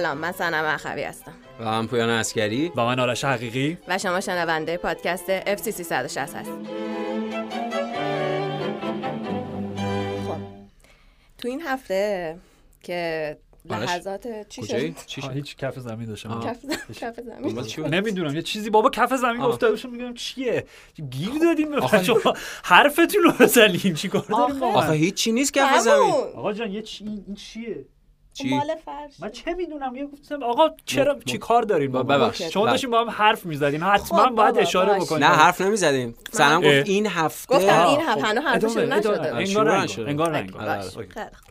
سلام من سنم اخوی هستم. و من پویان اسکری و من آرش حقیقی. و شما شنونده پادکست FC 360 هست خب تو این هفته که لحظات چی شد؟ چی شد؟ هیچ کف زمین داشتم. کف زمین چی؟ نمی‌دونم یه چیزی بابا کف زمین. افتاده باشم میگم چیه؟ گیر دادیم به شما حرفتون رو بزنیم چیکار داریم آخه. هیچ نیست کف زمین. آقا جان یه چی این چیه؟ چی؟ مال فرش من چه می‌دونم یه گفتم آقا چرا چی کار داریم با ببخش. شما. داشتیم با هم حرف می‌زدیم حتما خب باید بابا، اشاره. بکنیم نه حرف نمی‌زدیم اه. گفت این هفته گفتم این خب. هفته هنوز حرفش نشده. انگار. انگار.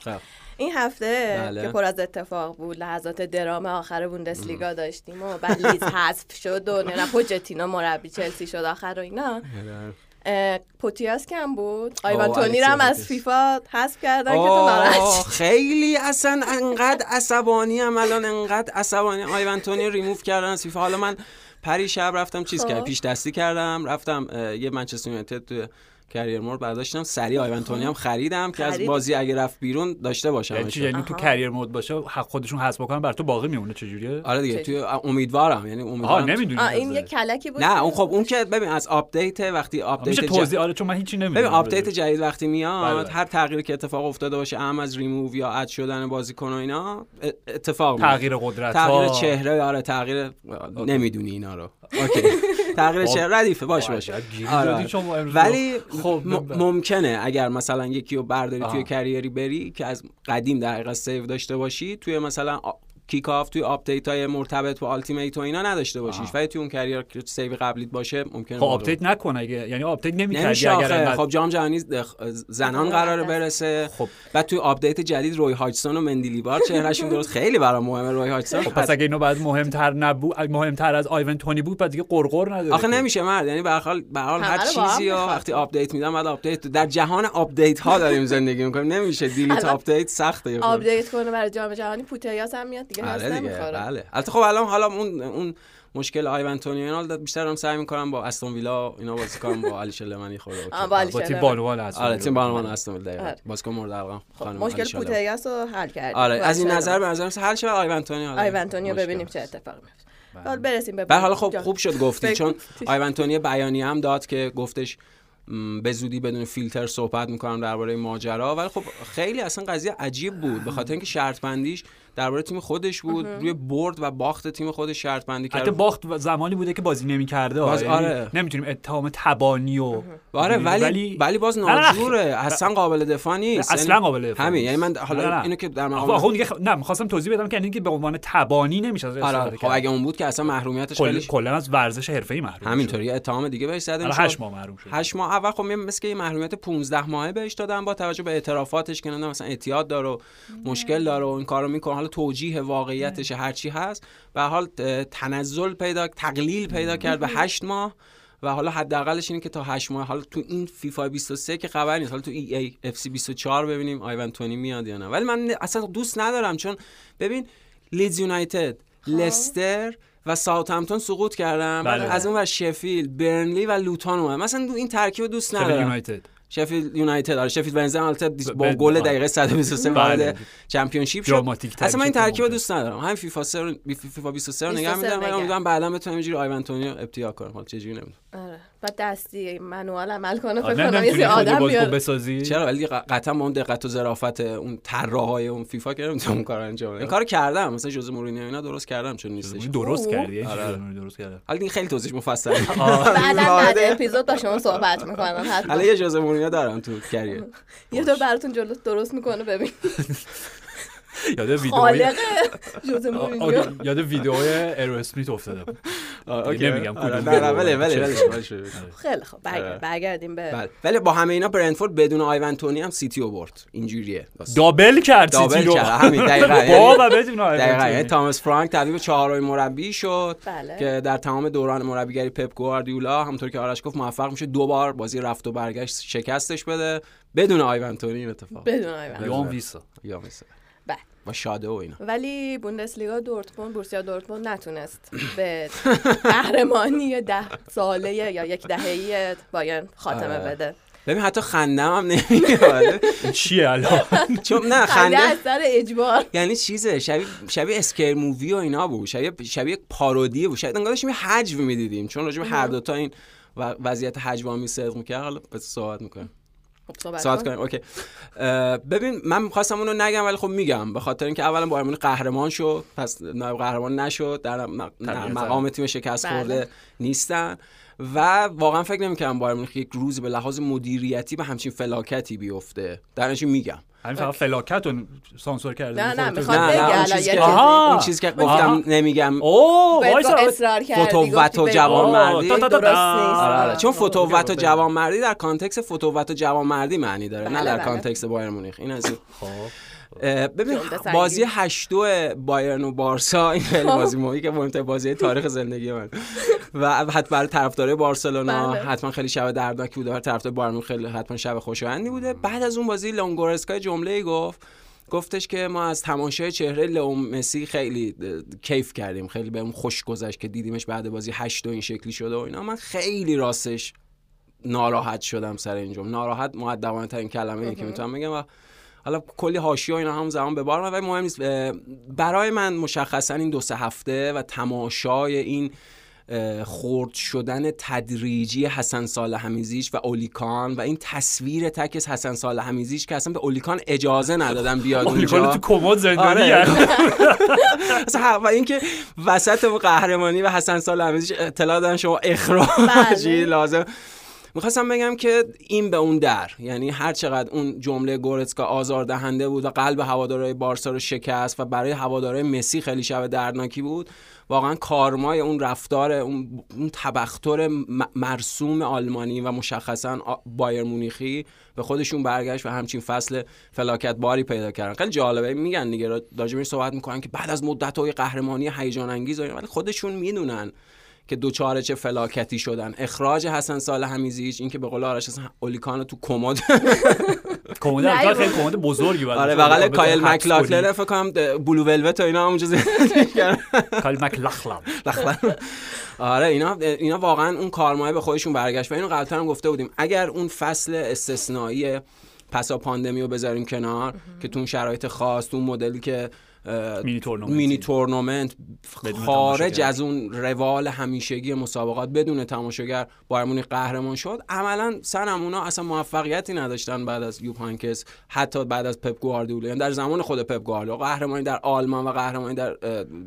خب. این هفته بله. که پر از اتفاق بود لحظات درام آخر بوندسلیگا داشتیم و بعد لیز حذف شد و نه پوچتینو مربی چلسی شد آخر و اینا اه، پوتیاس کم بود آیوان تونی هم از. فیفا حذف کردن که تو ناراحت. خیلی اصلا انقدر عصبانی هم الان انقدر عصبانی آیوان تونی ریموف کردن از فیفا حالا من پری شب رفتم چیز خب. کردم پیش دستی کردم رفتم یه منچستر یونایتد کریر مورد برداشتم سریع آیوان تونی هم خریدم که از. بازی اگه رفت بیرون داشته باشم یعنی یعنی تو. کریر مود باشه حق خودشون حذف بکنن بر تو باقی میمونه چجوریه آره دیگه توی امیدوارم یعنی آها امیدوارم نمی‌دونی این یه کلکی بود نه اون خب اون که ببین از آپدیت وقتی آپدیت میشه توضیح آره چون من هیچی نمی‌دونم ببین آپدیت جدید وقتی بله، میاد بله. هر تغییری که اتفاق افتاده باشه اهم از ریموو یا اد شدن بازیکن و اینا اتفاق میفته. تغییر قدرت تغییر. چهره آره تغییر نمی‌دونی اینا رو okay تغییر خب. چهره ردیفه باش باش آره، آره. ولی خب م- ممکنه اگر مثلا یکی رو برداری. توی career ی بری که از قدیم در حقیقت save داشته باشی توی مثلا آ- کیک آف توی آپدیت های مرتبط با آلتیمیت و اینا نداشته باشیش. ولی توی اون کریر که سیو قبلیت باشه ممکنه خب آپدیت نکنه اگه یعنی آپدیت نمی‌کردی نمیشه اگر خب جام جهانی دخ- زنان آره، قراره دست. برسه خب بعد توی آپدیت جدید روی هاجسون و مندیلیبار چهرهشون درست خیلی برام مهمه روی هاجسون خب پس اگه اینو بعد مهمتر نبود مهمتر از آیون تونی بود بعد دیگه قرقر نداره آخه. نمیشه مرد یعنی به هر حال به هر حال هر چیزی می‌خواد. وقتی آپدیت میدم بعد آپدیت در جهان آپدیت ها داریم زندگی می‌کنیم نمیشه دیلیت آپدیت سخته. آپدیت کنه برای جام جهانی پوتیاس هم میاد دیگه هست آره دیگه بله البته خب الان حالا اون اون مشکل آیون تونی اینا بیشتر هم سعی می‌کنم با استون ویلا اینا بازی کنم با علی شلمنی خورده آه، با تیم. بانوان هست آره تیم بانوان استون ویلا دقیقاً آره. بازیکن مورد علاقه خب، خانم مشکل. پوتیاس رو حل کردیم آره از این. نظر به نظرم حل شد آیون تونی آره. آیون تونی رو مشکل ببینیم. چه اتفاقی میفته حالا برسیم به حالا خب. خوب شد گفتی چون آیون تونی بیانیه هم داد که گفتش به زودی بدون فیلتر صحبت می‌کنم درباره ماجرا ولی خب خیلی اصلا قضیه عجیب بود به خاطر اینکه شرط بندیش درباره تیم خودش بود روی برد و باخت تیم خودش شرط بندی حتی کرد باخت و زمانی بوده که بازی نمی‌کرده باز یعنی آره. نمی‌تونیم اتهام تبانی و آره می‌دونی؟ ولی ولی باز ناجوره اصلا قابل دفاع نیست اصلا یعنی قابل دفاع همین. یعنی من حالا نه، نه. اینو که در مقام دیگه خ... نه می‌خواستم توضیح بدم که یعنی که به عنوان تبانی نمیشه آره خب. اگه اون بود که اصلا محرومیتش کل... خیلی کلا از ورزش حرفه‌ای محروم. همینطوری اتهام دیگه بهش زده می‌شد. هشت ماه محروم شد هشت ماه اول خب مثل که یه محرومیت 15 ماهه بهش دادن با توجه به اعترافاتش که مثلا اعتیاد داره و مشکل داره و این کارو می‌کنه حالا توجیه واقعیتش هر چی هست. به حال تنزل پیدا تقلیل پیدا کرد به 8 ماه و حالا حداقلش اینه که تا 8 ماه. حالا تو این فیفا 23 که خبر نیست. حالا تو EA FC 24 ببینیم آیون تونی میاد یا نه. ولی من اصلا دوست ندارم چون ببین لیدز یونایتد لستر و ساوثهمپتون سقوط بعد بله. از اون ور شفیلد برنلی و لوتون اومد. مثلا این ترکیب دوست ندارم. یونایتد. شفیلد یونایتد آره شفیلد ونزدی البته با گل بله. دقیقه 123 بله. وارد چمپیونشیپ شد اصلا من این ترکیب. دوست ندارم همین فیفا 3 رو فیفا 23 رو نگه 23 میدارم ولی. امیدوارم بعدا بتونم اینجوری آیون تونی رو ابتیا کنم حالا چه جوری نمی‌دونم آره. بعد دستی منوال عمل کنه آره، فکر کنم یه آدم بیاد. بسازی؟ چرا؟ ولی قطعا با اون دقت و ظرافت اون طراحای اون فیفا که نمی‌تونم اون کارو انجام بدم. این کارو کردم. مثلا جوز مورینیو اینا درست کردم چون نیستش. درست اوه. کردی آره. آره درست کردی؟ حالا این خیلی توضیح مفصله بعدا بعد وارد- اپیزود با شما صحبت می‌کنم حتما. حالا یه ژوزه مورینیو دارم تو career یه دور براتون جلو درست می‌کنه ببین. یاد ویدیو مورینیو یاد ویدیوهای Aerosmith افتادم okay. نمیگم ویدیو. خیلی خب. برگرد- برگردیم به ولی با همه اینا برنتفورد بدون آیون تونی هم سیتی رو برد اینجوریه. double کرد double سیتی رو کرد همین دقیقاً بابا بدون آیون دقیقاً تاماس فرانک تبدیل به چهارمین مربی شد. که در تمام دوران مربیگری پپ گواردیولا همونطور که آرش گفت موفق میشه دو بار بازی رفت و برگشت شکستش بده بدون آیون تونی این اتفاق بدون آیون ویسا یا مثلا بله. با شاده و اینا. ولی بوندسلیگا دورتموند بورسیا دورتموند نتونست به قهرمانی ده ساله یا یک دهه‌ای بایرن خاتمه آره. بده. ببین حتی خندم هم نمیاد. چیه الان؟ چون نه خنده خنده از سر اجبار. یعنی چیزه شبیه شبیه اسکر مووی و اینا بود. شبیه شبیه پارودی بود. شاید انگار داشتیم یه حجم می‌دیدیم. چون راجع به هر دوتا این و- وضعیت حجوامی صدق می‌کرد حالا بس صحبت می‌کنیم. صحبت صحبت کن. کنیم. اوکی. ببین من می‌خواستم اونو نگم ولی خب میگم. به خاطر اینکه اولا بایر مونیخ قهرمان شد پس نایب قهرمان نشد در. مقام تیم شکست بله. خورده نیستن. و واقعا فکر نمی‌کنم بایر مونیخ یک روز به لحاظ مدیریتی به همچین فلاکتی بیفته. در میگم. همین فقط فلاکت رو سانسور کرده نه، نه،. می‌خواد نه بگه نه اون یه که چیزی. آها. اون چیزی که آها. گفتم نمیگم اوه اصرار و جوان بگو. مردی. تا- تا- تا- درست تا. نیست. آره آره چون فتووت و. جوانمردی در context فتووت و جوانمردی معنی داره نه بله، در بله. context بایرن مونیخ این از این خب ببین. بازی 8 بایرن و بارسا این خیلی بازی مهمی که مهمترین بازی تاریخ زندگی من. و حتی برای طرفدارای بارسلونا بله. حتما خیلی شب دردناکی بوده. برای طرفدار بایرن خیلی حتما شب خوشایندی بوده. بعد از اون بازی لئون گورتسکا جمله گفت گفتش که ما از تماشای چهره لئو مسی خیلی کیف کردیم. خیلی بهمون خوش گذشت که دیدیمش بعد بازی 8 این شکلی شده و اینا. من خیلی راستش ناراحت شدم سر این جمله. ناراحت مؤدبانه ترین کلمه ای که می‌تونم بگم و حالا کلی حاشیه و اینا هم زمان به بار ولی مهم نیست برای من مشخصا این دو سه هفته و تماشای این خرد شدن تدریجی حسن سال همیزیش و اولیکان و این تصویر تکس حسن سال همیزیش که اصلا به اولیکان اجازه ندادن بیاد اولیکان اونجا تو کمد زندانی آره. یعنی. اصلا و اینکه وسط قهرمانی و حسن سال همیزیش اطلاع دادن شما اخراجی بله. لازم می‌خواستم بگم که این به اون در یعنی هر چقدر اون جمله گورتسکا آزار دهنده بود و قلب هوادارهای بارسا رو شکست و برای هوادارهای مسی خیلی شب دردناکی بود واقعا کارمای اون رفتار اون, اون تبختر مرسوم آلمانی و مشخصا بایر مونیخی به خودشون برگشت و همچین فصل فلاکت باری پیدا کردن. خیلی جالبه میگن دیگه را- راجع به این صحبت می‌کنن که بعد از مدت های قهرمانی هیجان انگیز ولی خودشون می‌دونن که دچار چه فلاکتی شدن. اخراج حسن صالح‌حمیدزیچ این که به قول آرش اصلا اولی کان رو تو کمد کمد. خیلی کمد بزرگی بود آره بغل کایل مکلاکلن فکر کنم Blue Velvet و اینا همونجا زندگی کردن. کایل مکلاکلن آره اینا اینا واقعا اون کارمایه به خودشون برگشت. و اینو قبلتر هم گفته بودیم. اگر اون فصل استثنایی پسا پاندمی رو بذاریم کنار که تو اون شرایط خاص تو اون مدلی که mini tournament ی. mini tournament خارج. از اون روال همیشگی مسابقات بدون تماشاگر بایرن مونیخ قهرمان شد عملا سنم اونا اصلا موفقیتی نداشتن بعد از یوپ هاینکس حتی بعد از پپ گواردیولا یعنی در زمان خود پپ گواردیولا قهرمانی در آلمان و قهرمانی در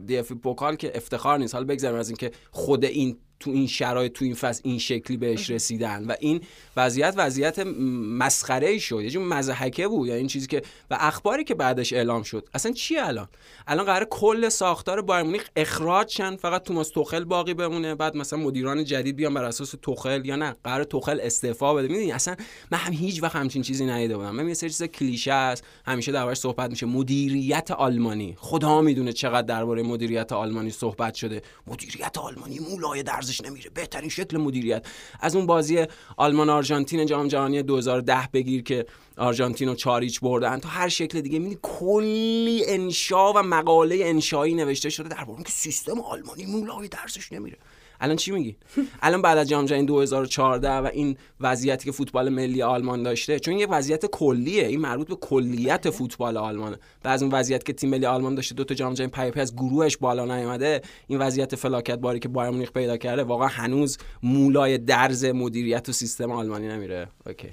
دی اف پوکال که افتخار نیست حالا بگذاریم از اینکه خود این تو این شرایط تو این فصل این شکلی بهش رسیدن. و این وضعیت وضعیت مسخره ای شد. یه جور مزحکه بود. یعنی این چیزی که و اخباری که بعدش اعلام شد. اصلا چی الان؟ الان قرار کل ساختار بایر مونیخ اخراج شن. فقط توماس توخل باقی بمونه. بعد مثلا مدیران جدید بیان بر اساس توخل یا نه. قرار توخل استعفا بده. می‌دونی؟ اصلا من هم هیچ وقت همچین چیزی ندیده بودم. من یه سری چیز کلیشه است. همیشه دربارش صحبت میشه. مدیریت آلمانی. خدا می‌دونه چقدر درباره مدیریت آلمانی صحبت شده. مدیریت آلمانی مولای درزش نمیره. بهترین شکل مدیریت. از اون بازی آلمان آرژانتین جام جهانی 2010 بگیر که آرژانتین رو چار هیچ بردن. تا هر شکل دیگه می‌بینی کلی انشا و مقاله انشایی نوشته شده درباره اینکه سیستم آلمانی مو لای درزش نمیره. الان چی میگی؟ الان بعد از جام جهانی 2014 و این وضعیتی که فوتبال ملی آلمان داشته چون یه وضعیت کلیه این مربوط به کلیت فوتبال آلمانه. و از اون وضعیت که تیم ملی آلمان داشته دو تا جام جهانی پیاپی از گروهش بالا نیومده این وضعیت فلاکت باری که بایرن مونیخ پیدا کرده واقعا هنوز مو لای درز مدیریت و سیستم آلمانی نمیره. okay.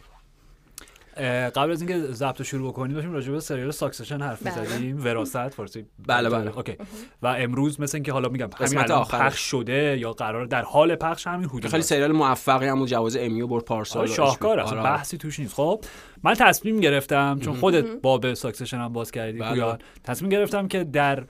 قبل از اینکه ضبط رو شروع بکنیم داشتیم راجع به سریال Succession حرف بله. می‌زدیم وراثت فارسی بله، بله. okay و امروز مثل اینکه حالا میگم همین قسمت الان. پخش شده یا قرار در حال پخش همین حدود خیلی سریال موفقی هم جواز امی رو برد پارسال آره شاهکار. اصلا آره. بحثی توش نیست خب من تصمیم گرفتم چون خودت باب Succession هم باز کردی بله. تصمیم گرفتم که در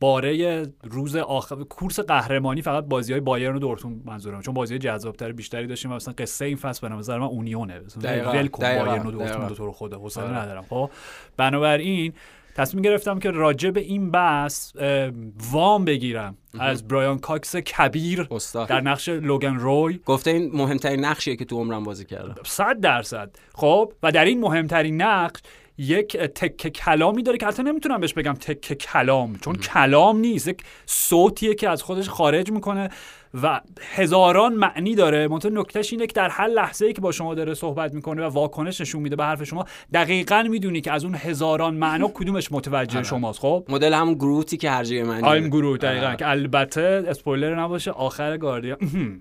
باره روز آخر کورس قهرمانی فقط بازی های بایرن و دورتموند منظورم چون بازی جذابتر بیشتری داشتیم و مثلا قصه این فصل به نظر من اونیونه. ول کن بایرن و دورتموند. رو تو رو خدا حوصله آره. ندارم. خب بنابراین تصمیم گرفتم که راجع به این بحث ام، وام بگیرم. از برایان کاکس کبیر استاد. در نقش لوگن روی. گفته این مهمترین نقشیه که تو عمرم بازی کردم. صد درصد. خب و در این مهمترین نقش یک تک کلامی داره که حتی نمی‌تونم بهش بگم تک کلام چون کلام نیست یک صوتیه که از خودش خارج می‌کنه. و هزاران معنی داره. منتها نکتهش اینه که در هر لحظه ای که با شما داره صحبت می‌کنه و واکنش نشون میده به حرف شما دقیقا می‌دونی که از اون هزاران معنا کدومش متوجه آره. شماست. خب؟ مدل همون گروتی که هر جای من آیم گروه دقیقا. آره. که البته اسپویلر نباشه آخر گاردین.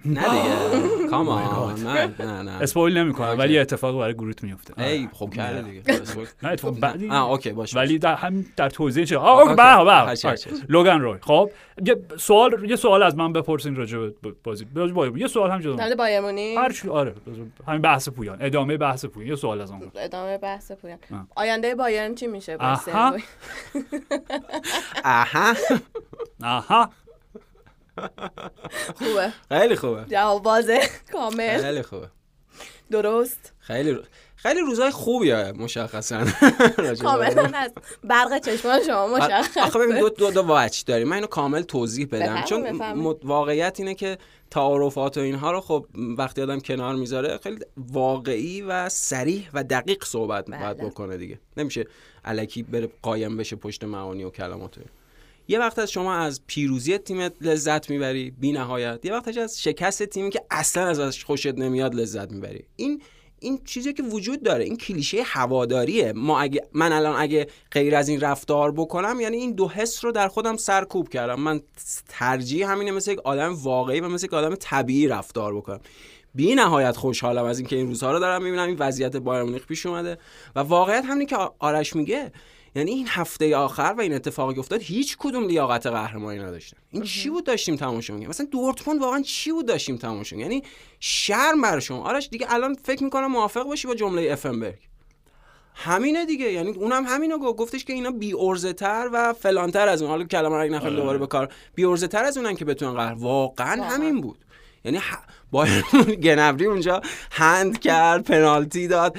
نه دیگه. کامان نه نه نه. اسپویل نمی‌کنم. ولی اتفاقی برای گروت میفته ای خب کرده دیگه. نه اتفاق بعدی. اوکی باشه ولی در هم در توضیح چه؟ آه. به به. لوگان روی خب یه سوال یه سوال از من بپرسین راجع به بازی بازی. یه سوال هم جدا در بایر مونیخ هر چی آره همین بحث پویان. ادامه بحث پویان. یه سوال از اون ادامه بحث پویان. آه. آینده بایرن چی میشه با آها. اها آها. خوبه. خیلی خوبه. جواب واضح کامل. خیلی خوبه. درست. خیلی خیلی روزای خوبیه مشخصا. کاملا از برق چشمان شما مشخص آخه ببین دو دو, دو وجه داریم. من اینو کامل توضیح بدم. چون واقعیت اینه که تعارفات و اینها رو خب وقتی آدم کنار می‌ذاره خیلی واقعی و سریح و دقیق صحبت بله. باید بکنه دیگه. نمیشه الکی بره قایم بشه پشت معانی و کلمات. یه وقت از شما از پیروزی تیمت لذت می‌بری بی نهایت یه وقتش از شکست تیمی که اصلا ازش خوشت نمیاد لذت می‌بری. این این چیزی که وجود داره این کلیشه هواداریه. ما اگه من الان اگه غیر از این رفتار بکنم یعنی این دو حس رو در خودم سرکوب کردم. من ترجیح همینه مثل یک آدم واقعی و مثل یک آدم طبیعی رفتار بکنم. بی نهایت خوشحالم از اینکه این روزها رو دارم می‌بینم. این وضعیت بایر مونیخ پیش اومده. و واقعیت همینه که آرش میگه یعنی این هفته آخر و این اتفاقی که افتاد هیچ کدوم لیاقت قهرمانی نداشتن. این چی بود داشتیم تماشا می‌کردیم؟ مثلا دورتموند واقعا چی بود داشتیم تماشا؟ یعنی شرم بر شما. آرش دیگه الان فکر می‌کنم موافق باشی با جمله افنبرگ همینه دیگه. یعنی اونم همینو گفت گفتش که اینا بی تر و فلانتر از اون. حالا کلمه رو اگه نخوایم دوباره به کار بی تر از اونن که بتونن قهر واقعا واقعا. همین بود. یعنی ح... بایر گنبری اونجا هند کرد پنالتی داد.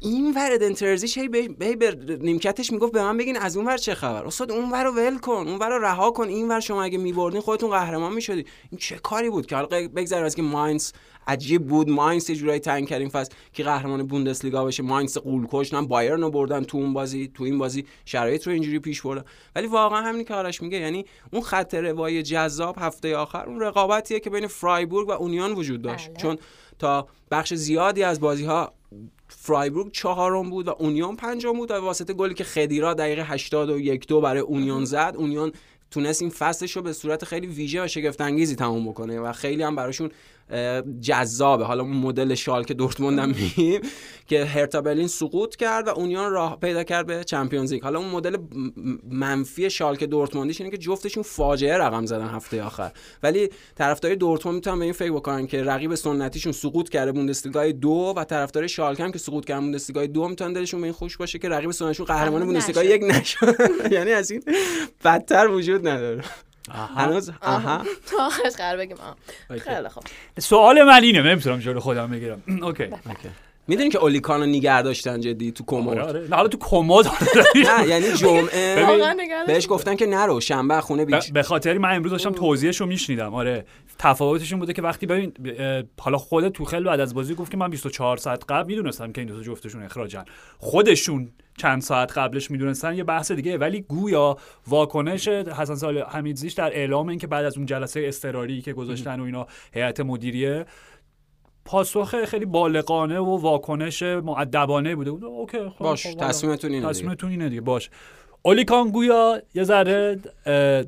این ور ادن ترزیش هی به هی به نیمکتش می‌گفت به من بگین از اون ور چه خبر؟ استاد اون ور رو ول کن اون ور رو رها کن. این ور شما اگه میبردین خودتون قهرمان می‌شدی. این چه کاری بود که؟ حالا بگذاریم از که ماینز عجیب بود. ماینز یه جورایی تنگ کردیم فصل که قهرمان بوندسلیگا بشه ماینز قولکش نه بایرن رو بردن تو اون بازی تو این بازی شرایط رو اینجوری پیش بردن. ولی واقعا همینی که آرش میگه. یعنی اون خط روایی جذاب هفته آخر اون رقابتیه که بین فرایبورگ و اونیون وجود داشت. بله. چون تا بخش زیادی از بازی ها فرایبورگ چهارم بود و اونیون پنجم بود و به واسطه گلی که خدیرا دقیقه 81 دو برای اونیون زد اونیون تونست این فصلش رو به صورت خیلی ویژه و شگفت انگیزی تموم بکنه و خیلی هم براشون جذابه. حالا اون مدل شال که دورتموند هم میگیم که هرتا برلین سقوط کرد و اونیون راه پیدا کرد به چمپیونز لیگ. حالا اون مدل منفی شالکه دورتموندیش اینه که جفتشون فاجعه رقم زدن هفته آخر. ولی طرفدار دورتموند می‌تونن به این فکر بکنن که رقیب سنتیشون سقوط کرده بوندسلیگای دو و طرفدار شالکه هم که سقوط کرده بوندسلیگای دو می‌تونن دلشون به این خوش باشه که رقیب سنتیشون قهرمان نشد. یک نشد یعنی از این بدتر وجود نداره. هنوز؟ آها. تا آخرش قرار بگیم. آه. okay. خیلی خوب. سوال من اینه نمی‌تونم جلو خودم بگیرم. okay. okay. می‌دونی که اولی کان رو نگه داشتن جدی تو کمد؟ آره آره. نه حالا تو کمد نه یعنی جمعه. بهش گفتن که نرو شنبه خونه بیچ. به خاطری من امروز داشتم توضیحش رو میشنیدم. آره. تفاوتشون بوده که وقتی ببین حالا خود توخل بعد از بازی گفت که من 24 ساعت قبل می‌دونستم که این دو تا جفتشون اخراجن. خودشون چند ساعت قبلش می‌دونستن یه بحث دیگه ولی گویا واکنش حسن سال حمیدزیش در اعلام این که بعد از اون جلسه اضطراری که گذاشتن و اینا هیئت مدیریه پاسخ خیلی بالغانه و واکنش معدبانه بوده بود اوکی خب باش خب،. تصمیمتون اینه. تصمیمتون اینه دیگه باش اولیکان گویا یه ذره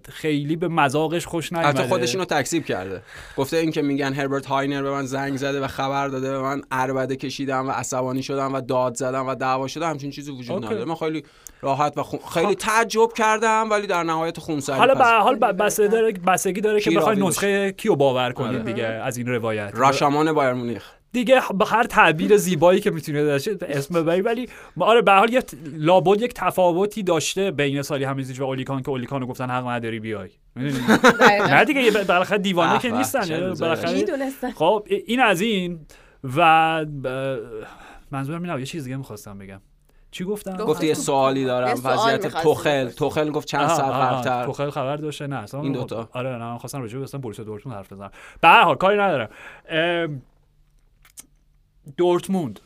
خیلی به مذاقش خوش نیومده. حتی خودش اینو تکذیب کرده. گفته این که میگن هربرت هاینر به من زنگ زده و خبر داده به من عربده کشیدم و عصبانی شدم و داد زدم و دعوا شدم. همچین چیزی وجود. نداره. من خیلی راحت و خون... خیلی تعجب کردم ولی در نهایت خونسردی حالا به حال ب- بسته داره بستگی داره که بخوای نسخه کیو باور کنید آره. دیگه از این روایت. راشامان بایر مونیخ. دیگه به هر تعبیر زیبایی که می‌تونه داشته اسم ببری. ولی ما آره به هر حال یه لابد یک تفاوتی داشته بین سالی همیزیج و اولیکان که اولیکانو گفتن حق نداری بیای. می‌دونی؟ نه دیگه یه بالاخره دیوانه که نیستن روزایی بالاخره خب این از این و منظورم اینه یه چیز دیگه می‌خواستم بگم. چی گفتم؟ گفت- گفته یه سوالی دارم وضعیت توخل. توخل گفت چند آها، قبلتر توخل خبر داشته نه اصلا این دوتا. آره نه من خواستم راجع به اصلا بوروسیا دورتموند حرف بزنم. به هر حال کاری ندارم. دورتموند.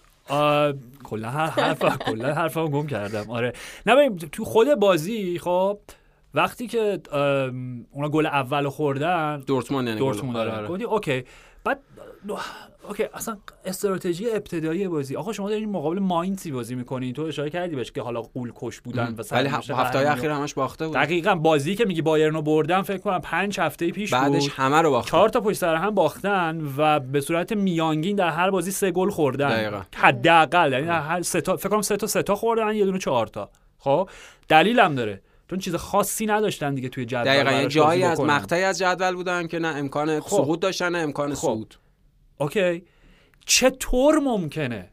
کلا هر حرف کلا حرفمو گم کردم. آره. نه تو خود بازی خب وقتی که اونا گل اول خوردن دورتموند یعنی دورتموند آره، آره. آره. okay. بعد okay اصلا استراتژی ابتدایی بازی. آقا شما دارین مقابل ماینسی بازی می‌کنین. تو اشاره کردی بهش که حالا غول‌کش بودن و ولی هفته. اخیر همش باخته بود. دقیقا بازی که میگی بایرن رو بردن فکر کنم پنج هفته پیش بعدش بود. همه رو باخته چهار تا پشت سر هم باختن و به صورت میانگین در هر بازی سه گل خوردن. حداقل یعنی هر سه تا فکر کنم سه تا سه تا خوردن یه دونه چهار تا. خب؟ دلیلم داره. چون چیز خاصی نداشتن دیگه توی جدول دقیقا جایی از. مقطعی از جدول بودن که نه امکان خب. سقوط داشتن نه امکان خب. صعود اوکی چطور ممکنه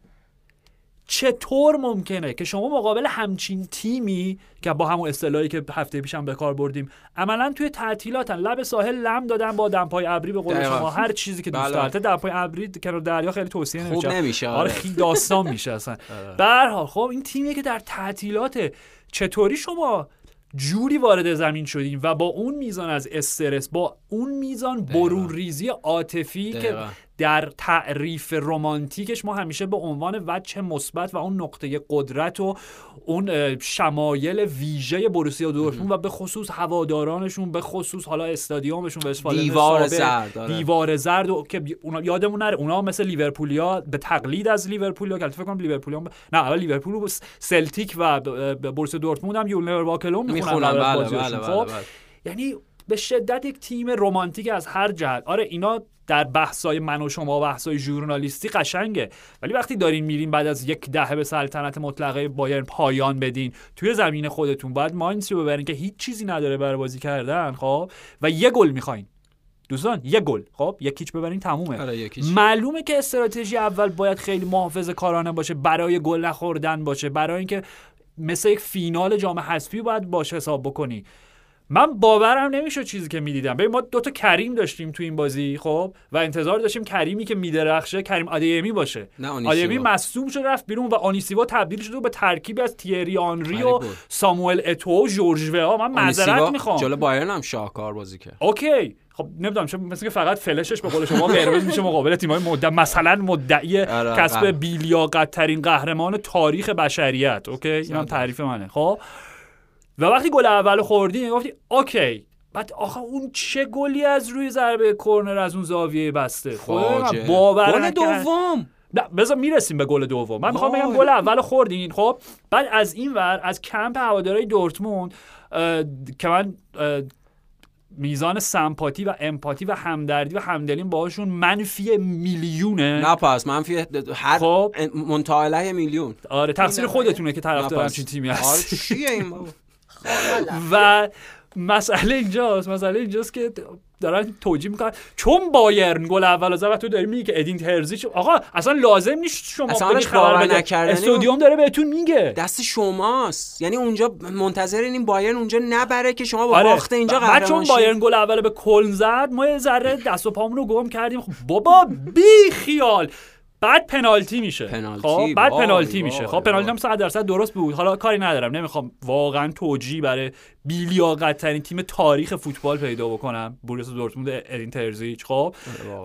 چطور ممکنه که شما مقابل همچین تیمی که با همون اصطلاحی که هفته پیشم به کار بردیم عملا توی تعطیلاتن لب ساحل لم دادن با دمپای ابری به قول. شما هر چیزی که دوست بله. دارید دمپای ابری کنار دریا خیلی توصیه خوب نمیشه نمیشه آره آره خیلی داستان میشه اصلا به هر حال خب این تیمیه که در تعطیلات چطوری شما جوری وارد زمین شدین و با اون میزان از استرس با اون میزان برون ریزی عاطفی که. در تعریف رمانتیکش ما همیشه به عنوان وجه مثبت و اون نقطه قدرت و اون شمایل ویژه بروسیا دورتموند و به خصوص هوادارانشون به خصوص حالا استادیومشون وستفالن دیوار زرد، آره. دیوار زرد و که اونا یادمون نره اونا مثل لیورپولیا به تقلید از لیورپولیا که فکر کنم لیورپولیا نه اول لیورپول و سلتیک و بروسیا دورتموند هم یول نور واک الون می‌خونن می‌خونن بله بله بله, بله. یعنی به شدت یک تیم رمانتیک از هر جهت. آره اینا در بحثای من و شما بحثای ژورنالیستی قشنگه. ولی وقتی دارین میرین بعد از یک دهه به سلطنت مطلقه بایرن پایان بدین توی زمین خودتون باید ماینز رو ببرین که هیچ چیزی نداره برای بازی کردن خب؟ و یه گل می‌خواین. دوستان یه گل خب؟ یکیچ ببرین تمومه. آره معلومه که استراتژی اول باید خیلی محافظه کارانه باشه برای گل نخوردن باشه برای اینکه مثل یک فینال جام حذفی باید باش حساب بکنی. من باورم نمیشه چیزی که می‌دیدم. ببین ما دوتا کریم داشتیم تو این بازی خب؟ و انتظار داشتیم کریمی که میدرخشه کریم آدیمی باشه. نه. آدیمی مصدوم شد رفت بیرون و اونیسیوو تبدیل شد به ترکیبی از تیری آنری و. ساموئل اتو و جورج وه‌آ من معذرت می‌خوام. جلو بایرن هم شاهکار بازی کرد. okay. خب نمی‌دونم چون مثل که فقط فلشش به قول شما قرمز میشه مقابل تیم‌های مدعی مثلا مدعی آره، کسب بله. بی‌لیاقت ترین قهرمان تاریخ بشریت. okay؟ این هم تعریف منه. خب؟ و وقتی گل اول خوردی گفتی okay بعد آخه اون چه گلی از روی ضربه کرنر از اون زاویه بسته فاجعه. باور گل. دوم نه بذار می‌رسیم به گل دوم من می‌خوام بگم. گل اول خوردین خب بعد از این ور از کمپ هوادارهای دورتموند که من میزان sympathy و empathy و همدردی و همدلیم باهاشون منفی میلیونه نه پس منفی هر خب. منتهی میلیون آره تقصیر نه. خودتونه که طرفدار همچین. تیمی آره هست چیه این بابا و مسئله اینجاست مسئله اینجاست که دارن توجیه می‌کنن. چون بایرن گل اول زد و تو داری میگی که ادین ترزیچ آقا اصلا لازم نیست شما اصلا خبر بده. نکردنی استودیوم داره بهتون میگه. دست شماست. یعنی اونجا منتظر این بایرن اونجا نبره که شما با آره. باخت اینجا بعد چون قهرمان شید. بایرن گل اول به کلن زد ما یه ذره دست و پامون رو گم کردیم. خب بابا بی خیال بعد پنالتی میشه. پنالتی، خب بعد پنالتی میشه. خب. پنالتی هم 100 درصد درست بود. حالا کاری ندارم. نمی‌خوام. واقعا توجیه برای بیلیاقت ترین تیم تاریخ فوتبال پیدا بکنم. بوروسیا دورتموند ادین ترزیچ خب.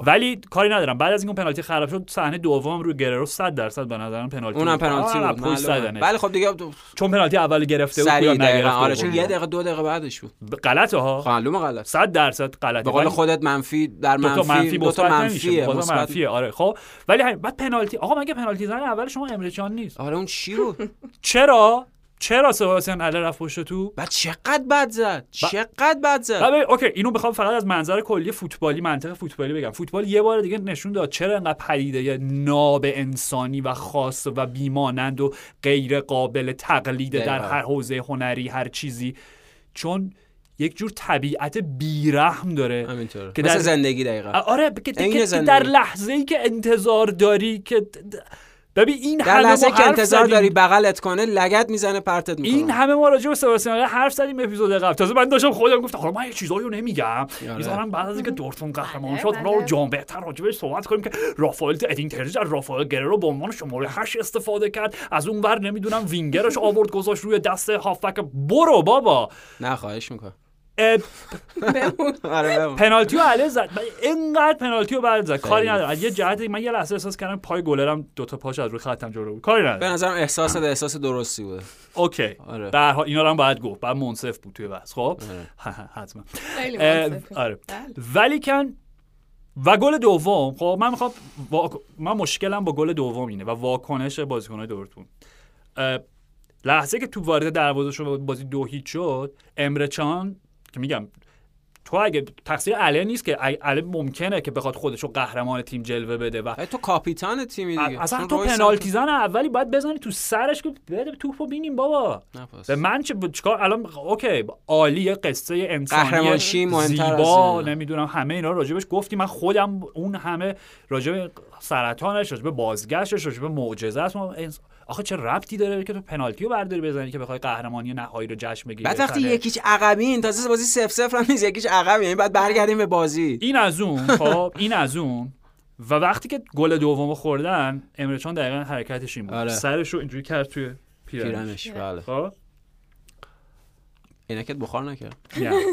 ولی کاری ندارم. بعد از اینکه پنالتی خراب شد صحنه دوم روی گررو 100 درصد به نظرم پنالتی اونم. پنالتی بود. ولی خب دیگه چون پنالتی اول گرفته بود یا نگرفته آره. چون یه دقیقه دو دقیقه بعدش بود. غلطه ها. معلومه غلط. 100 درصد غلطه. به قول خودت منفی در دو تا منفی منفی دو تا منفیه منفیه آره. خب ولی بعد پنالتی آقا مگه پنالتی زن اول شما امرچان نیست. آره اون چی بود؟ چرا؟ چرا سباستیان اله رفت پشت تو؟ بعد چقدر بد زد چقدر بد زد. ببین اوکی اینو بخوام فقط از منظر کلی فوتبالی منطق فوتبالی بگم. فوتبال یه بار دیگه نشون داد چرا انقدر پدیده ناب انسانی و خاص و بیمانند و غیر قابل تقلید در. هر حوزه هنری هر چیزی. چون یک جور طبیعت بیرحم داره. همینطوره. که مثل در- زندگی دقیقا. آره که, که-. در لحظه ای که انتظار داری که ببین این در همه لحظه ما که انتظار زدیم. داری بغلت کنه لگت می‌زنه پرتت می‌کنه. این همه ما راجع به سباستیان حرف زدیم اپیزود قبل. تازه من داشتم خودم گفتم حالا من یه چیزایی رو نمیگم. آره. می‌ذارم بعد از اینکه دورتموند قهرمان بله، شد بله. رو جام بهتر راجع بهش صحبت کنیم که رافائل ادین ترزیج از رافائل گررو به عنوان شماره 8 استفاده کرد. از اون ور نمی‌دونم وینگرش آورد گذاشت روی دست هافبک. برو بابا. نه خواهش می‌کنم. آره پنالتی رو علی زد. اینقدر پنالتی رو بعد زد. کاری ندارم. از یه جهت من یه لحظه احساس کردم پای گلرم دو تا پاش از روی خطم جلو بود. کاری به ندارم نظرم احساس احساس درستی بوده. اوکی. آره. در حال اینا رو هم باید گفت. بعد منصف بود توی بحث. خب؟ حتما. آره. بله. ولی کن و گل دوم. خب من می‌خوام وا... من مشکلم با گل دوم اینه و واکنش بازیکن‌های دورتموند. اه، لحظه که تو وارد دروازه شد بازی دو هیچ شد امره چان که میگم تو اگه تقصیر علی نیست که علی ممکنه که بخواد خودش رو قهرمان تیم جلوه بده و تو کاپیتان تیمی دیگه. اصلا تو پنالتی زن اولی باید بزنی تو سرش که بده توپو بینیم بابا. به من چه چیکار؟ الان اوکی عالی قصه انسانی زیبا. نمی‌دونم همه اینا راجبش گفتی من خودم اون همه راجب سرطانش راجب بازگشتش راجب معجزه انس- آخه چه ربطی داره که تو پنالتی رو برداری بزنی که بخوای قهرمانی نهایی رو جشن بگیری؟ بعد وقتی؟ یکیش عقبین تازه بازی سف سفر هم نیست یکیش عقب یعنی بعد برگردیم به بازی. این از اون خب این از اون. و وقتی که گل دومو خوردن امرچان دقیقا حرکتش این بود. آره. سرش رو اینجوری کرد توی پیرنش. بله. خب. عینکت بخار نکرد. نه.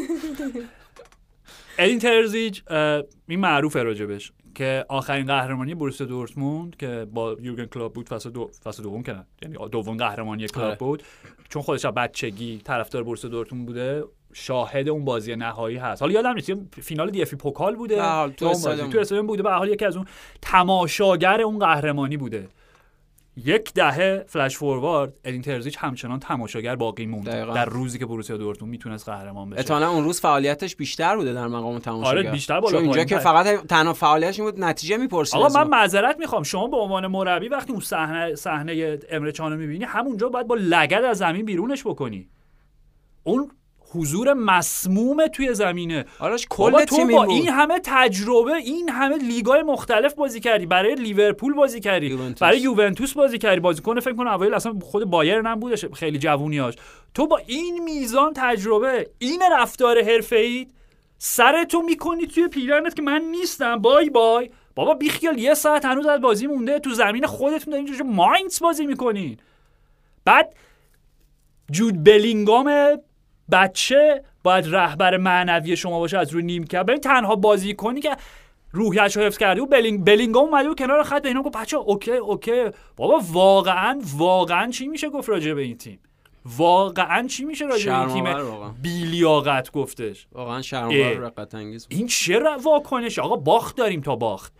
ادین ترزیج این معروفه راجبش. که آخرین قهرمانی بروسیا دورتموند که با یورگن کلوپ بود فصل دو فصل دوم کنن یعنی دوم قهرمانی کلوپ آره. بود. چون خودش از بچگی طرفدار بروسیا دورتموند بوده شاهد اون بازی نهایی هست. حالا یادم نیست فینال دی اف پوکال بوده. تو. استادیوم بوده. به حال یکی از اون تماشاگر اون قهرمانی بوده. یک دهه فلش فوروارد ادین ترزیچ همچنان تماشاگر باقی موند دقیقاً. در روزی که بروسیا دورتموند می‌تونست قهرمان بشه احتمالاً اون روز فعالیتش بیشتر بوده در مقام تماشاگر آره، بیشتر بالا چون اینجا که تر. فقط تنها فعالیتش بود نتیجه می‌پرسید آقا من. معذرت می‌خوام شما به عنوان مربی وقتی اون صحنه صحنه امره چان رو می‌بینی همونجا باید با لگد از زمین بیرونش بکنی اون حضور مسموم توی زمینه. آراش کل تو با این همه تجربه این همه لیگای مختلف بازی کردی. برای لیورپول بازی کردی. یوونتوس. برای یوونتوس بازی کردی. بازیکن فکر کنم اوایل اصلا خود بایرن هم بودش خیلی جوونیاش تو با این میزان تجربه این رفتار حرفه‌ای سر تو می‌کنی توی پیرنت که من نیستم. بای بای. بابا بیخیال یه ساعت هنوز از بازی مونده. تو زمین خودتون دارین اینجوری ماینز بازی می‌کنین. بعد جود بلینگام بچه باید رهبر معنوی شما باشه از روی نیمکت ببین تنها بازی کنی که روحیش رو حفظ کرده و بلینگ بلینگام اومده بود کنار خط به اینا گفت بچه okay okay. بابا واقعا واقعا چی میشه گفت راجع به این تیم؟ واقعا چی میشه راجع به این تیم. بی‌لیاقت گفتش. واقعا. شرم‌آور و رقت انگیز بود. این چه واکنش؟ آقا باخت داریم تا باخت.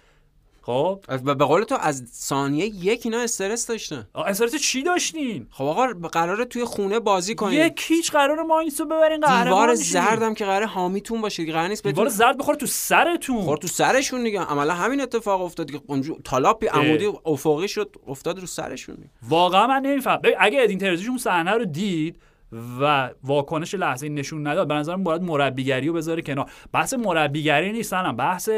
خب؟ و به قول تو از ثانیه یک اینا استرس داشتن. استرس چی داشتین؟ خب آقا قراره توی خونه بازی کنید یک هیچ قرار ماینس رو ببرین قهرمان دیوار. زردم که قراره حامیتون باشه دیگه قرار نیست دیوار زرد بخوره تو سرتون. خورد تو سرشون دیگه. عملا همین اتفاق افتاد که تالاپی عمودی افقی شد افتاد رو سرشون دیگه. واقعا من نمیفهم. اگه ادین ترزیش اون صحنه رو دید و واکنش لحظه نشون نداد به نظرم باید مربیگری رو بذاره کنار. بحث مربیگری نیست بحث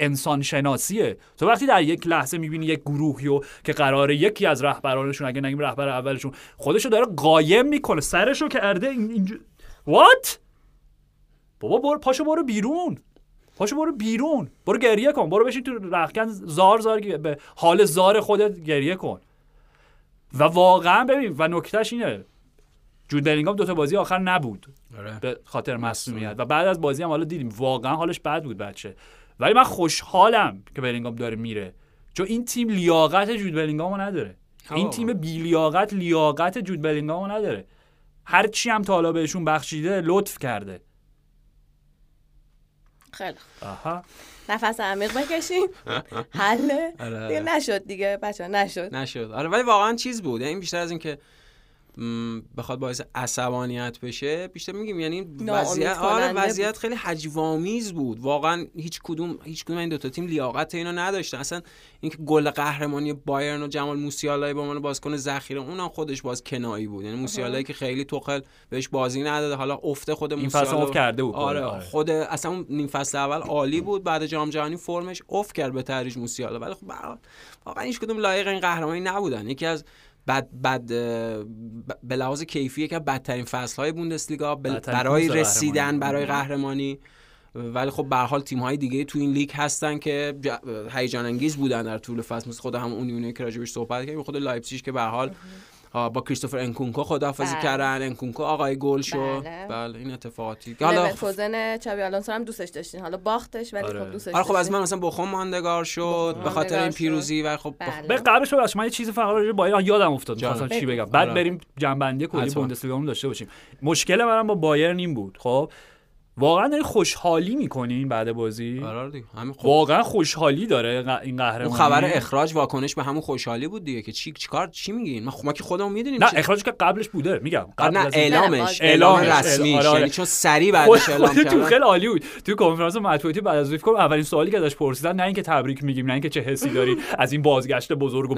انسان شناسیه تو وقتی در یک لحظه می‌بینی یک گروهی رو که قراره یکی از رهبرانشون اگه نگیم رهبر اولشون خودشو داره قایم می‌کنه سرشو کرده این اینجا وات بابا برو پاشو برو بیرون. پاشو برو بیرون. برو گریه کن. برو بشین تو رخکن زار زار به حال زار خودت گریه کن. و واقعا ببین و نکتهش اینه. جود بلینگام دو تا بازی آخر نبود. به خاطر مصونیت و بعد از بازی هم حالا دیدیم. واقعا حالش بد بود بچه. ولی من خوشحالم که بلینگام داره میره. چون این تیم لیاقت جود بلینگامو نداره. این آه. تیم بی لیاقت لیاقت جود بلینگامو نداره. هر چی هم تا حالا بهشون بخشیده لطف کرده. خیلی. آها. نفس عمیق بکشیم حله. آره. دیگه نشد دیگه بچه نشد. نشد. آره ولی واقعا چیز بود. یعنی بیشتر از اینکه بخواد باعث عصبانیت بشه بیشتر میگیم یعنی وضعیت آره وضعیت خیلی حجوامیز بود. واقعا هیچ کدوم هیچ کدوم این دو تا تیم لیاقت اینو نداشتن. اصلا اینکه گل قهرمانی بایرن و جمال موسیالا به عنوان بازیکن ذخیره اونم خودش باز کنایی بود. یعنی موسیالا که خیلی توخل بهش بازی نداده. حالا افته خود این موسیالا فصل افت کرده بود. آره, آره. خود اصلا اون نیم فصل اول عالی بود. بعد جام جهانی فرمش افت کرد به تدریج موسیالا ولی خب واقعا هیچ کدوم لایق این قهرمانی نبودن. یکی از بد بد اه، ب- به لحاظ کیفی که بدترین فصل های بوندسلیگا برای رسیدن قهرمانی. برای قهرمانی. ولی خب به هر حال تیم های دیگه تو این لیگ هستن که هیجان انگیز بودن در طول فصل. مثل خود همین اونیونه که راجع بهش صحبت کردیم خود لایپزیگ که به هر حال با کریستوفر انکونکو خدافظی بله. کردن انکونکو آقای گل شد بله. بله این اتفاقاتی حالا لورکوزن چابی آلونسو هم دوستش داشتین حالا باختش ولی آره. خب دوستش آره خب از. من مثلا بخوم ماندگار شد به خاطر این. پیروزی و خب بله. به قبلش ببخشید من یه چیزی فقط بایرن یادم افتاد. می‌خواستم چی. بگم بعد آره. بریم جنبندی کلی. بوندسلیگا داشته باشیم مشکل منم با بایرن این بود خب واقعا داری خوشحالی می‌کنین بعد بازی؟ آره دیگه همین خب. واقعا خوشحالی داره این اون قهرمانی خبر اخراج واکنش به همون خوشحالی بود دیگه که چی چیکار چی میگین ما خب ما که خودمون می‌دونیم نه اخراج که قبلش بوده میگم. آره قبل نه اعلامش اعلام آره، آره. یعنی چون سریع خود بعدش اعلام خود تو کردن. خیلی عالی بود. تو کنفرانس مطبوعاتی بعد از ویفکو اولین سوالی که ازش پرسیدن نه اینکه تبریک میگیم نه اینکه چه حسی داری از این بازگشت بزرگ و؟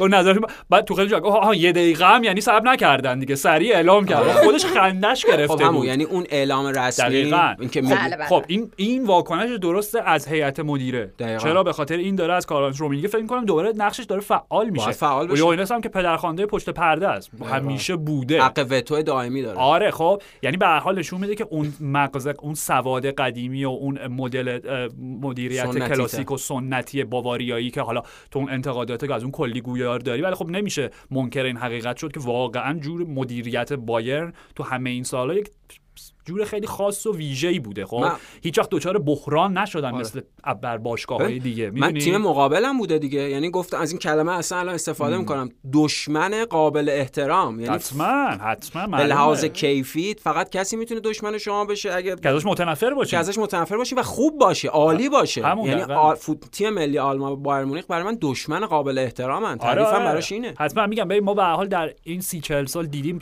و نظر بعد تو خیلی جواب آها یه دقیقه هم یعنی صبر نکردن دیگه سریع اعلام کرد خودش خندش گرفته خب بود. یعنی اون اعلام رسمی دقیقاً. اینکه بله، بله. خب این این واکنش درسته از هیئت مدیره. دقیقاً. چرا؟ به خاطر این داره از کارلانس رومینگی فکر کنم دوباره نقشش داره فعال میشه. فعال بشه. یونس هم که پدرخوانده پشت پرده است. همیشه بوده. حق وتو دائمی داره. آره خب. یعنی به هر حال نشون میده که اون مغز اون سواد قدیمی و اون مدل مدیریت کلاسیک و سنتی باواریایی که حالا تو اون انتقادات که از اون کلی گویار داری ولی خب نمیشه منکر این حقیقت شد که واقعا جور مدیریت بایرن تو همه این سالها یک جور خیلی خاص و ویژه‌ای بوده خب؟ من- هیچ وقت دچار بحران نشدن آره. مثل بر باشگاه‌های دیگه من؟ تیم مقابلم بوده دیگه. یعنی گفتم از این کلمه اصلا الان استفاده می‌کنم. دشمن قابل احترام. یعنی حتما حتما به. لحاظ کیفی فقط کسی می‌تونه دشمن شما بشه اگه که ازش متنفر باشه که ازش متنفر باشی و خوب باشه عالی باشه. یعنی. آ... فوت... تیم ملی آلمان بایر مونیخ برای من دشمن قابل احترامن. تعریفم براش اینه. حتما میگم ببین ما به حال در این سی چهل سال دیدیم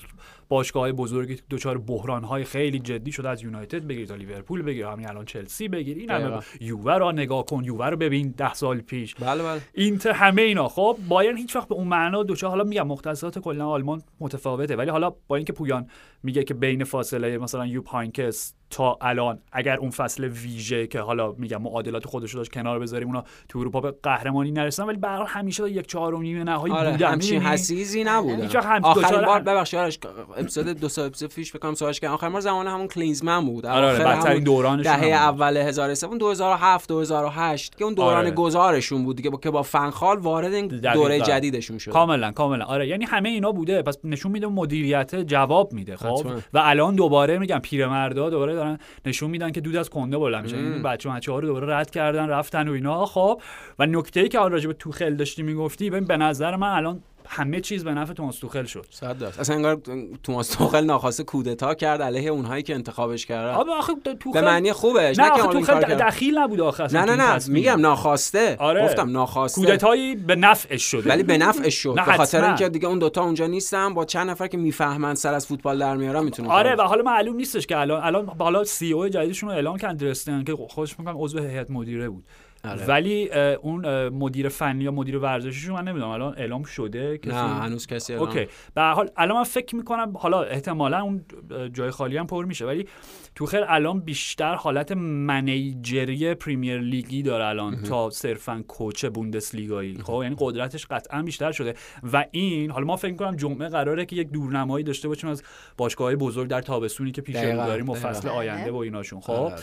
باشگاه بزرگی دچار بحران های خیلی جدی شده از یونایتد بگیر تا لیورپول بگیر همین الان چلسی بگیر. این همه. یووه را نگاه کن یووه رو ببین ده سال پیش. بله بله. اینتر همه اینا. خب بایرن هیچ وقت به اون معنا دوچار حالا میگم مختصات کلا آلمان متفاوته ولی حالا با اینکه پویان میگه که بین فاصله مثلا یوپ هاینکس تا الان اگر اون فصل ویژه که حالا میگم معادلات خودش رو داشت کنار بذاریم اونا تو اروپا به قهرمانی نرسیدن ولی به همیشه تا یک چهارم نیمه نهایی آره بودن همچین؟ حسیزی هم- آخرین بار ببخشید آرش اپیزود دو سال اپیزود پیش بکنم سوالش کردم. آخرین بار زمان همون کلینزمن بود. آره، آره، بدترین همون دورانشون دهه. اول هزار سوم 2007 2008 که اون دوران آره. گذارشون بود دیگه با که با فنخال وارد این. دوره جدیدشون شد. کاملا کاملا. آره یعنی همه اینا بوده. پس نشون میده مدیریت جواب میده. خب؟ حتما. و الان دوباره میگم پیرمردا دوباره دارن نشون میدن که دود از کنده بلند میشه. این بچه بچه ها رو دوباره رد کردن رفتن و اینا. خب. و نکته ای که حالا راجع به توخل داشتی می‌گفتی ببین به نظر من الان همه چیز به نفع توماس توخل شد صد درصد اصلا انگار توماس توخل ناخواسته کودتا کرد علیه اونهایی که انتخابش کردن آبه آخه توخل به معنی خوبش نه نه که آخه توخل. دخیل نبود آخه نه نه نه. میگم ناخواسته آره. گفتم ناخواسته کودتایی به نفعش شده ولی به نفعش شد به خاطر. اینکه دیگه اون دوتا اونجا نیستن با چند نفر که می‌فهمن سر از فوتبال در میارن می‌تونن آره و حالا معلوم نیستش که الان الان حالا سی او جدیدشون رو اعلام کردن درستن که خودش میگم عضو هیئت مدیره بود آره. ولی اون مدیر فنی یا مدیر ورزشیشون من نمی‌دونم الان اعلام شده کسی؟ نه هنوز کسی اعلام اوکی. به حال الان من فکر می‌کنم حالا احتمالا اون جای خالی هم پر میشه ولی توخل الان بیشتر حالت منیجری پریمیر لیگی داره الان تا صرفا کوچ بوندسلیگایی. خب یعنی قدرتش قطعا بیشتر شده. و این حالا ما فکر می‌کنم جمعه قراره که یک دورنمایی داشته باشیم از باشگاه بزرگ در تابستونی که پیش رو داریم و. فصل آینده و ایناشون. خب آره.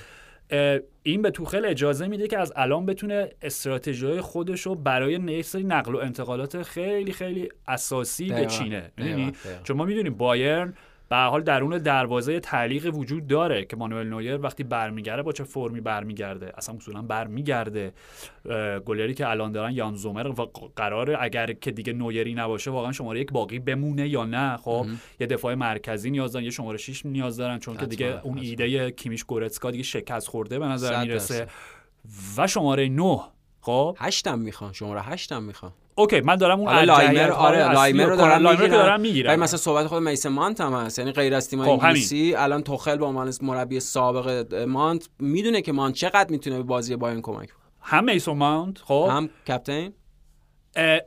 این به توخل اجازه میده که از الان بتونه استراتژی خودش رو برای یک سری نقل و انتقالات خیلی خیلی اساسی می‌دونی؟ دقیقاً. چون ما می‌دونیم بایرن به هر حال درون دروازه تعلیق وجود داره که مانوئل نویر وقتی برمیگرده با چه فرمی برمیگرده؟ اصلا اصولا برمیگرده. گلری که الان دارن یان زومر و قراره اگر که دیگه نویری نباشه واقعا شماره یک باقی بمونه یا نه خب؟ یه دفاع مرکزی نیاز دارن یه شماره 6 نیاز دارن چون که دیگه اون. ایده کیمیش گورتسکا دیگه شکست خورده به نظر می‌رسه. و شماره 9 خب؟ هشتم می‌خوان شماره هشتم می‌خوان. OK من دارم اون حالا لایمر آره لایمر رو دارن لایمر که دارن می‌گیرن ولی مثلا صحبت خود میسن مانت هم هست. یعنی غیر از تیم خب،. انگلیسی الان توخل به عنوان مربی سابق مانت می‌دونه که مانت چقدر می‌تونه به بازی بایرن کمک کنه. هم میسون ماونت خب. هم کاپیتان اه،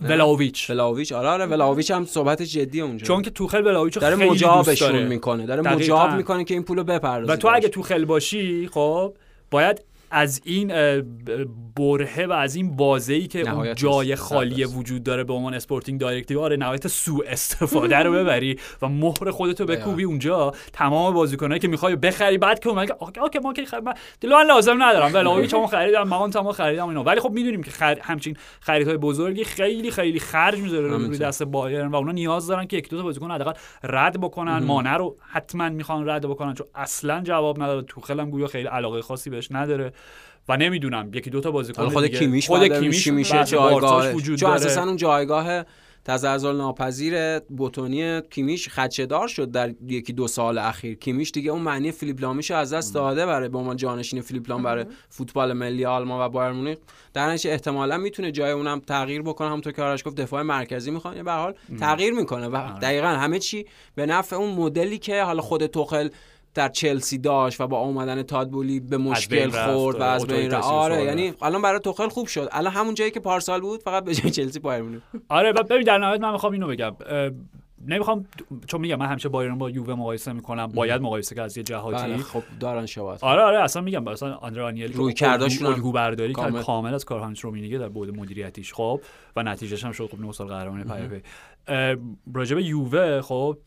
ولاویچ. ولاویچ؟ آره آره ولاویچ هم صحبت جدی اونجا. چون که توخل ولاویچ رو داره خیلی مجابشون می‌کنه. داره. مجاب می‌کنه که این پولو بپردازه و تو اگه توخل باشی خب باید از این برهه و از این بازی که اون جای خالی وجود داره به عنوان sporting director آره نهایت سوء استفاده رو ببری و مهر خودتو بکوبی اونجا. تمام بازیکنایی که می‌خوای بخری بعد که اومد OK ما که من لازم ندارم. ولی چون خریدم مامان تمام خریدم اینا. ولی خب می‌دونیم که خر... همچین خریدهای بزرگی خیلی خیلی خرج می‌ذاره روی دست بایرن و اونا نیاز دارن که یک دو تا بازیکن حداقل رد بکنن. مانه رو حتما می‌خوان رد بکنن چون اصلا جواب نداد تو خیلی گویا خیلی علاقه خاصی بهش نداره. و نمی‌دونم یکی دو تا بازیکن خود کیمیش خود کیمیش میشه جایگاه چون اساسا اون جایگاه تزلزل ناپذیر بوتونی کیمیش خدشه‌دار شد در یکی دو سال اخیر. کیمیش دیگه اون معنی فیلیپ لامیش از دست داده برای به عنوان جانشین فیلیپ لام برای فوتبال ملی آلمان و بایر مونیخ. در نتیجه احتمالا می‌تونه جای اونم تغییر بکنه. همونطور که آرش گفت دفاع مرکزی می‌خوان به حال تغییر می‌کنه و آره. دقیقا همه چی به نفع اون مدلی که حالا خود توخل در چلسی داشت و با آمدن تادبولی به مشکل خورد و از بین آره یعنی الان برای توخل خوب شد. الان همون جایی که پارسال بود فقط به جای چلسی بایر آره ببین در نهایت من می‌خوام اینو بگم. نمی‌خوام چون میگم من همیشه بایرن با یووه مقایسه می‌کنم. باید مقایسه کرد از یه جهاتی. بله خب دارن شواهد آره آره اصلا میگم مثلا آندره آنیلی روی کرداشون الگو برداری کامل. کامل از کار هانس رومینیگه در بود مدیریتیش خب و نتیجهش هم شد خب 9 سال قهرمان پی راجب یووه خب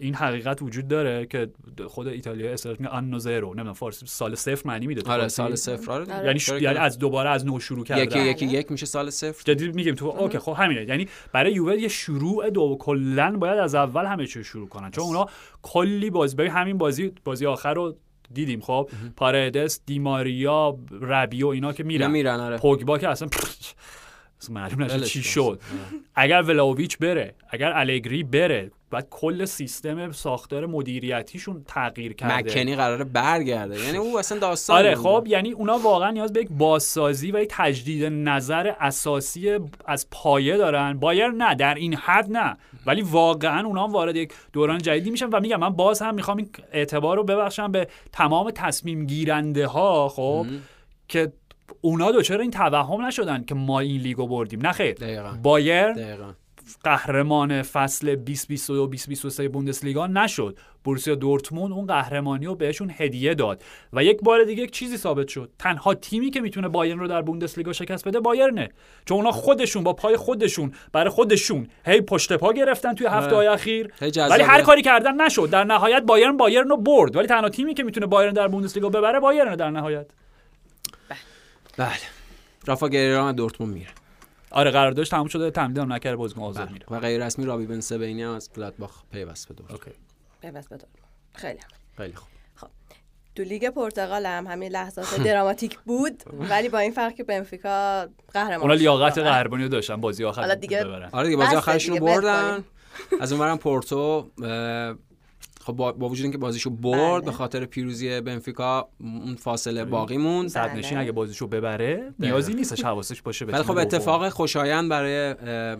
این حقیقت وجود داره که خود ایتالیا اصطلاح میگه آنو زیرو نمی‌دونم فارسی سال صفر معنی میده آره سال صفر آره. یعنی یعنی از دوباره از نو شروع کردن یکی یکی یک میشه سال صفر. جدید میگیم تو اوکی خب همینه. یعنی برای یووه یه شروع دو کلا باید از اول همه چی شروع کنن. چون اونا کلی بازی ببین همین بازی بازی آخر رو دیدیم خب؟ پارادس دیماریا ربیو اینا که میرن. میرن آره. پوگبا که اصلا معلوم نشه چی شد. اگر ولاویچ بره اگر الگری بره بعد کل سیستم ساختار مدیریتیشون تغییر کرده. مکنی قراره برگرده. یعنی او اصلا داستان آره خب یعنی اونا واقعا نیاز به یک بازسازی و یک تجدید نظر اساسی از پایه دارن. بایر نه در این حد نه. ولی واقعا اونا هم وارد یک دوران جدیدی میشن و میگم من باز هم می‌خوام این اعتبار رو ببخشم به تمام تصمیم گیرنده ها خب که اونا دوچار این توهم نشدن که ما این لیگو بردیم. نه خیر. بایر قهرمان فصل 2022 2023 بوندسلیگا نشد. بورسیا دورتموند اون قهرمانی رو بهشون هدیه داد. و یک بار دیگه یک چیزی ثابت شد. تنها تیمی که می‌تونه بایرن رو در بوندسلیگا شکست بده بایرنه. چون اونا خودشون با پای خودشون برای خودشون هی پشت پا گرفتن توی هفته های اخیر. ولی هر کاری کردن نشد. در نهایت بایرن بایرن رو برد. ولی تنها تیمی که می‌تونه بایرن در بوندسلیگا ببره بایرن در نهایت. بله. رافا گریرو دورتموند میره. آره قراردادش تموم شده تمدید هم نکرده بازیکن آزاد بله. میره. و غیر رسمی رامی بن سبعینی هم از گلادباخ پیوست به دور OK. پیوست به دور خیلی خیلی خوب. خب. تو لیگ پرتغال هم همین لحظات دراماتیک بود ولی با این فرق که بنفیکا قهرمان اونا لیاقت قهرمانی رو داشتن بازی آخر حالا دیگه آره دیگه بازی آخرشون بردن. از اونورم پورتو خب با, با وجود اینکه بازیشو برد به بله. خاطر پیروزی بنفیکا اون فاصله باقی موند. صد بله. نشین اگه بازیشو ببره نیازی نیستش حواسش باشه ولی خب اتفاق خوشایند برای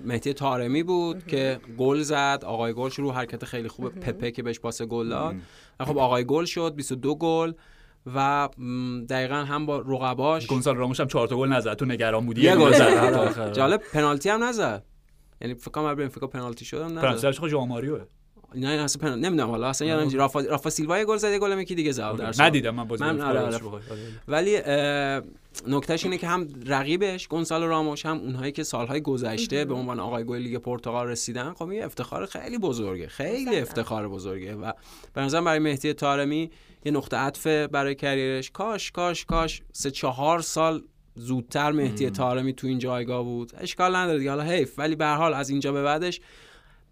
مهدی تارمی بود که گل زد. آقای گل رو حرکت خیلی خوب پپه که بهش پاس گل داد. خب آقای گل شد 22 گل و دقیقا هم با رقباش گونسال راموش هم 4 تا گل نزد. تو نگران بودی یه گل زد. جالب پنالتی هم نزد. یعنی فکر کنم بنفیکا پنالتی شدم نزد. پنالتی خود ماریوه. نه اصلا پنالتی نمی‌دونم حالا اصلا یادم رافا رافا سیلوا گل زد گل یکی دیگه زد. در ندیدم من بازی من آره آره. ولی نکتهش اینه که هم رقیبش گونسالو راموش هم اونهایی که سالهای گذشته به عنوان آقای گل لیگ پرتغال رسیدن خب این افتخار خیلی بزرگه. خیلی افتخار بزرگه. و به نظر برای مهدی طارمی یه نقطه عطف برای career ش. کاش کاش کاش سه چهار سال زودتر مهدی طارمی تو این جایگاه بود. اشکال نداره دیگه. حالا حیف. ولی به حال از اینجا به بعدش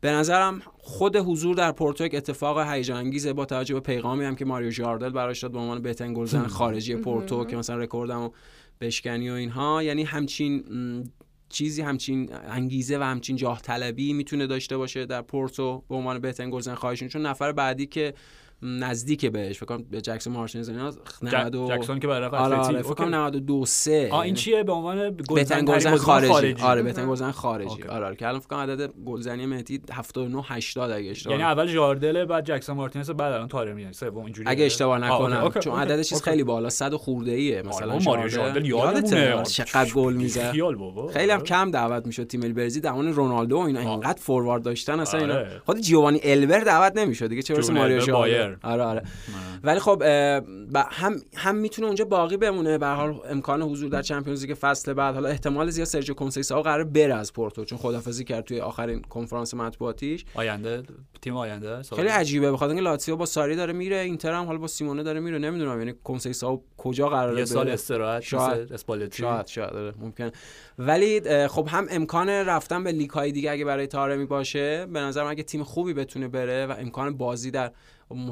به نظرم خود حضور در پورتو یک اتفاق هیجان انگیزه با توجه به پیغامی هم که ماریو ژاردل براش داد به عنوان بهترین گلزن خارجی پورتو که مثلا رکوردمو بشکنی و اینها. یعنی همچین چیزی همچین انگیزه و همچین جاه طلبی می‌تونه داشته باشه در پورتو به عنوان بهترین گلزن خواهشون چون نفر بعدی که نزدیک بهش فکر کنم به جکسون مارتینز اینا. 90 و... جکسون که برای آره, آره فکر کنم 92 3 آ این چیه؟ به عنوان گلزن گلزن خارجی. خارجی. آره بهترین گلزن خارجی. آره, آره. که الان فکر کنم عدد گلزنی مهدی 79 80 اگه اشتباه یعنی اول جاردل بعد جکسون مارتینز بعد الان تارمی یعنی سوم اینجوری اگه اشتباه نکنم. چون عدد چیز خیلی بالا 100 خورده ایه مثلا ماریو جاردل یادمونه. چقدر گل میزه خیلی هم کم دعوت می‌شد تیم البرزی زمان رونالدو اینا اینقدر فوروارد داشتن اصلا اینا. خود جیوانی البر دعوت نمی‌شد. دیگه چه برسه ماریو جاردل؟ ترم. آره آره. ولی خب هم هم می‌تونه اونجا باقی بمونه. به حال امکان حضور در چمپیونز لیگ فصل بعد حالا احتمال زیاد سرجیو کنسیساو قرار بره از پورتو چون خدافظی کرد توی آخرین کنفرانس مطبوعاتیش. آینده تیم آینده خیلی عجیبه. بخاطر اینکه لاتزیو با ساری داره میره اینتر هم حالا با سیمونه داره میره. نمی‌دونم یعنی کنسیساو کجا قراره یه سال استراحت شاید. اسپالتی. شاید شاید آره، ممکن. ولی خب هم امکان رفتن به لیگ های دیگه اگه برای طارمی باشه به نظر اگه تیم خوبی بتونه بره و امکان بازی در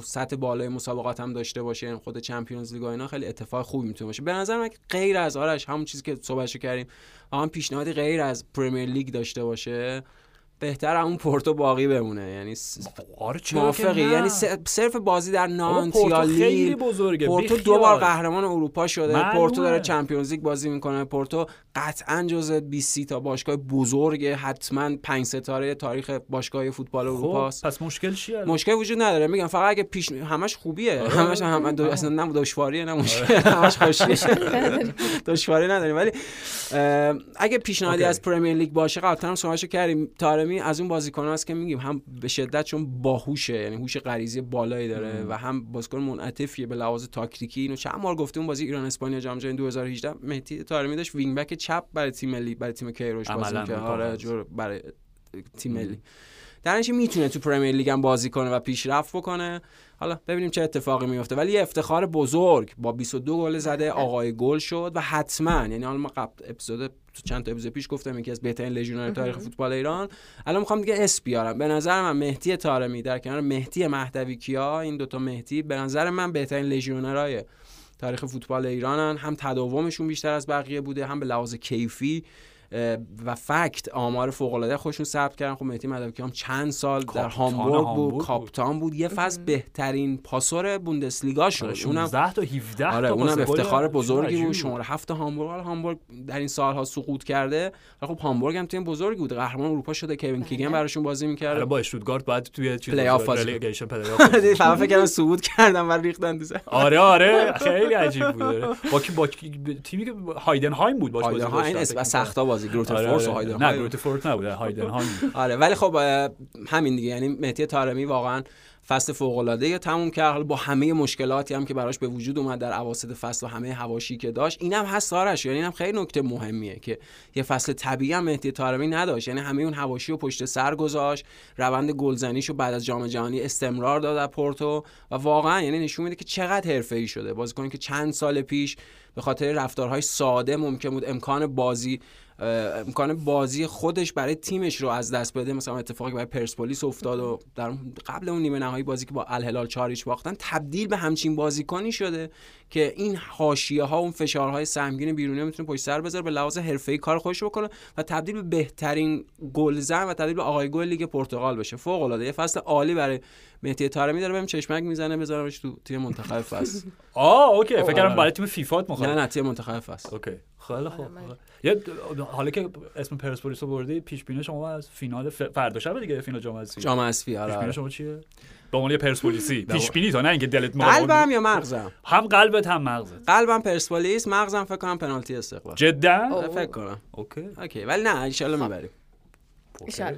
سطح بالای مسابقات هم داشته باشه یعنی خود Champions League اینا خیلی اتفاق خوبی می‌تونه باشه. به نظر من غیر از آرش همون چیزی که صحبتشو کردیم هم پیشنهادی غیر از Premier League داشته باشه. بهتر اون پورتو باقی بمونه. یعنی آره موافقی. یعنی صرف بازی در نانت یا لیل پورتو دو بار قهرمان اروپا شده. پورتو داره چمپیونز لیگ بازی می‌کنه. پورتو قطعا جز 20 تا باشگاه بزرگ حتما پنج ستاره تاریخ باشگاه فوتبال خب اروپاست. پس مشکل چیه مشکل وجود نداره. میگم فقط اگه پیش همش خوبیه. آره. همش هم دو... اصلا نه دشواریه نه مشکل. آره. همش دشواری نداره ولی اگه پیشنهادی از Premier League باشه قبلا هم کردیم. طارمی از اون بازیکن است که میگیم هم به شدت چون باهوشه یعنی هوش غریزی بالایی داره و هم بازیکن منعطفیه به لحاظ تاکتیکی. اینو چند بار گفتیم بازی ایران اسپانیا جام جهانی 2018 مهدی تارمی داشت wing back چپ برای تیم ملی برای تیم کیروش بازی می‌کرد. آره جور برای تیم ملی. در می‌تونه تو Premier League هم بازی کنه و پیشرفت بکنه. حالا ببینیم چه اتفاقی میفته ولی یه افتخار بزرگ با 22 گل زده آقای گل شد و حتما یعنی حالا ما قبل اپیزود تو چند تا اپیزود پیش گفتم یکی از بهترین لژیونر تاریخ فوتبال ایران. الان می‌خوام دیگه اس بیارم. به نظر من مهدی طارمی در کنار مهدی مهدوی کیا این دوتا مهدی به نظر من بهترین لژیونرای تاریخ فوتبال ایرانن. هم تداومشون بیشتر از بقیه بوده هم به لحاظ کیفی و فکت آمار فوق العاده خوشون ثبت کردن. خب مهدی مدوکی هم چند سال در هامبورگ بود کاپتان بود. یه فصل بهترین پاسور بوندسلیگا شد. اونم 10 تا 17 آره اونم افتخار بزرگی بود. شماره هفت هامبورگ. هامبورگ در این سالها سقوط کرده. خب هامبورگ هم تیم بزرگی بود. قهرمان اروپا شده. کوین کیگن بله. براشون بازی می‌کرد. با اشتوتگارت بعد توی چیز playoff relegation playoff فقط فکر کردم سقوط کردن و ریختن تو آره آره. خیلی عجیب بود. با با تیمی که هایدنهایم بود باش بازی داشت سختا بازی گرویتر آره فورت آره. هایدن نه گرویتر فورت نبوده هایدن آره ولی خب همین دیگه. یعنی مهدی طارمی واقعا فصل فوق العاده تموم کرد. با همه مشکلاتی هم که براش به وجود اومد در اواسط فصل و همه حواشی که داشت اینم هست آرش یعنی اینم خیلی نکته مهمیه که یه فصل طبیعی هم مهدی طارمی نداشت. یعنی همه اون هواشی و پشت سر گذاشت روند گلزنیشو بعد از جام جهانی استمرار داد در پورتو و واقعا یعنی نشون میده که چقدر حرفه‌ای شده. بازیکن که چند سال پیش به خاطر رفتارهای ساده ممکن بود امکان بازی امکان بازی خودش برای تیمش رو از دست بده. مثلا اتفاقی برای پرسپولیس افتاد و در قبل اون نیمه نهایی بازی که با الهلال چاریچ باختن تبدیل به همچین بازیکنی شده که این حاشیه ها اون فشارهای سهمگین بیرونی می‌تونه پشت سر بذاره به لحاظ حرفه‌ای کار خودش بکنه و تبدیل به بهترین گلزن و تبدیل به آقای گل لیگ پرتغال بشه. فوق العاده یه فصل عالی برای مهدی طارمی داره. بهم چشمک می‌زنه بذارمش تو تیم منتخب فصل. آه OK. فکر کردم برای تیم فیفا مخاطب نه نه تیم منتخب فصل. OK. خیلی خوب یه حالا که اسم پرسپولیس رو بردی پیش بینی شما از فینال فردا شب دیگه فینال جام اسفی جام اسفی آره پیش بینی شما چیه؟ به عنوان پرسپولیسی. پیش بینی تو نه اینکه دلت قلبم یا مغزم؟ هم قلبت هم مغزت. قلبم پرسپولیس مغزم فکر کنم پنالتی استقبال. جدا؟ فکر کنم. OK. OK ولی نه ان شاء الله می‌بریم ان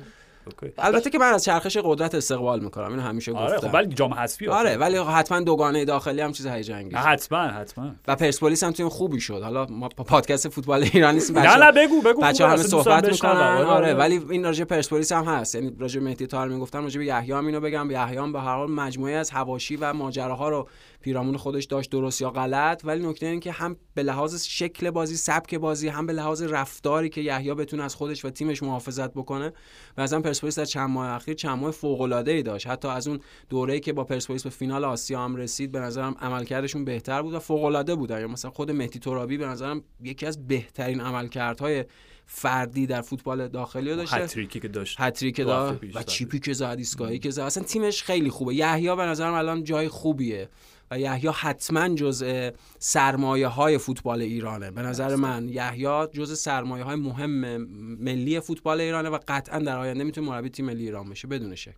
البته که من از چرخش قدرت استقبال می‌کنم اینو همیشه آره گفتم. خب ولی جام حذفی آره ولی حتما دوگانه داخلی هم چیز هیجان انگیز حتما حتما. و پرسپولیس هم تیم خوبی شد. حالا ما پادکست فوتبال ایران نیستیم نه نه بگو بگو بچه‌ها همه صحبت می‌کنن. آره،, آره ولی این راجع پرسپولیس هم هست. یعنی راجع مهدی طارمی گفتم راجع به یحیی هم اینو بگم. یحیی هم به هر حال مجموعه از حواشی و ماجراها رو پیرامون خودش داشت درست یا غلط. ولی نکته این که هم به لحاظ شکل بازی سبک بازی هم به لحاظ رفتاری که یحیی بتونه از خودش و تیمش محافظت بکنه و پرسپولیس در چند ماه اخیر چند ماه فوق العاده ای داشت. حتی از اون دوره‌ای که با پرسپولیس به فینال آسیا هم رسید به نظرم عملکردشون بهتر بود و فوق العاده بود. یا مثلا خود مهدی ترابی به نظرم یکی از بهترین عملکردهای فردی در فوتبال داخلی داشته. هتریکی که داشت. هتریک داشت. و چیپی که زد ایستگاهی که زد. اصلا تیمش خیلی خوبه. یحیی به نظرم الان جای خوبیه. و یحیی حتما جزء سرمایه های فوتبال ایرانه. به نظر من یحیی جزء سرمایه های مهم ملی فوتبال ایرانه و قطعا در آینده می‌تونه مربی تیم ملی ایران بشه بدون شک.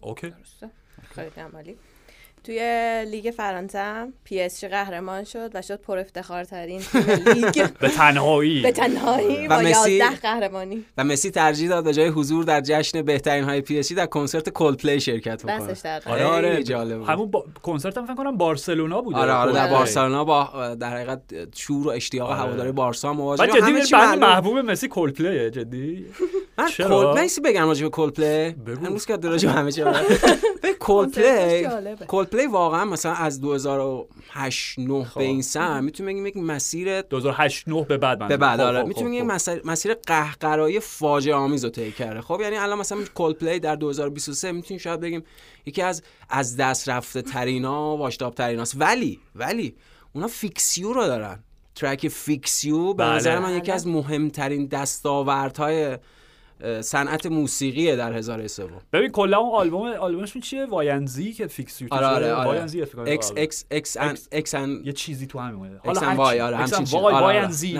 OK. خیلی عالی. توی لیگ فرانسه هم PSG قهرمان شد و شد پر افتخار ترین تیم لیگ به تنهایی به تنهایی و با مسی- 11 قهرمانی و مسی ترجیح داد به جای حضور در جشن بهترین های پی اس جی در کنسرت Coldplay شرکت بکنه دستش در آره آره جالب بود. همون با... کنسرت هم فکر کنم بارسلونا بوده آره آره در. بارسلونا با در حقیقت شور و اشتیاق آره. هواداری بارسا مواجه جدی. محبوب مسی Coldplay ه جدی من؟ کول چیزی بگم راجع به Coldplay بگو. امروز که به همه چی. به کنسرتش Coldplay Coldplay واقعا مثلا از 2008 9 خب. به این سمت می‌تونیم بگیم یک مسیر 2008 9 به بعد من به بعد خب، آره خب، می‌تونیم بگیم خب. مسیر, مسیر قهقرایی فاجعه آمیز رو طی کرده خب یعنی الان مثلا Coldplay در 2023 می‌تونیم شاید بگیم یکی از از دست رفته ترینا واشتاب تریناست ولی ولی اونا فیکسیو رو دارن ترک فیکسیو به بله. نظر من یکی بله. از مهمترین دستاوردهای صنعت موسیقی در هزاره سوم. ببین کلا اون آلبوم آلبومشون چیه؟ واینزی که فیکس یو آره آره آره. واینزی اکس. اکس اکس ان X- اکس ان یه چیزی تو همین اومده اکس هر وای. آره and چیز. وای آره، آره. واینزی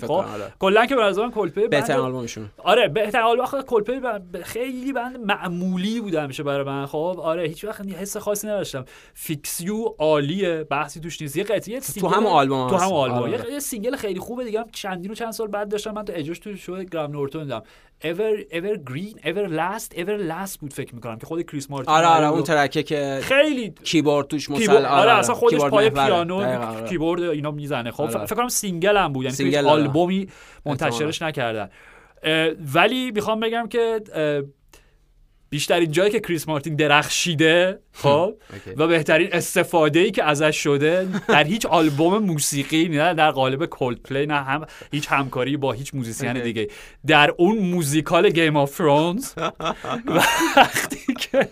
خب آره. کلا که به نظرم کلپی بهترین آلبومشون. آره بهتر آلبوم. آخه کلپی خیلی band معمولی بوده همیشه برای من. خب آره هیچ وقت حس خاصی نداشتم. Fix You عالیه بحثی توش نیست. یه قطعه تو همون آلبوم تو. همون آلبوم. یه- single خیلی خوبه. دیگه هم چندین و چند سال بعد داشتم. من تو اجاش تو شو Graham Norton دیدم. Ever ever green ever last ever last بود فکر می‌کنم که خود کریس مارتین آره آره اون. ترکه که خیلی کیبورد توش مثل کیبورد آره, اصلا خودش پای. پیانو آره. کیبورد اینا می‌زنه خب آره. فکر کنم single هم بود یعنی آره. آلبومی منتشرش نکردن ولی می‌خوام بگم که بیشترین جایی که کریس مارتین درخشیده خب. و بهترین استفاده ای که ازش شده در هیچ آلبوم موسیقی نه در قالب Coldplay نه هم هیچ همکاری با هیچ موزیسین. دیگه در اون موزیکال Game of Thrones وقتی که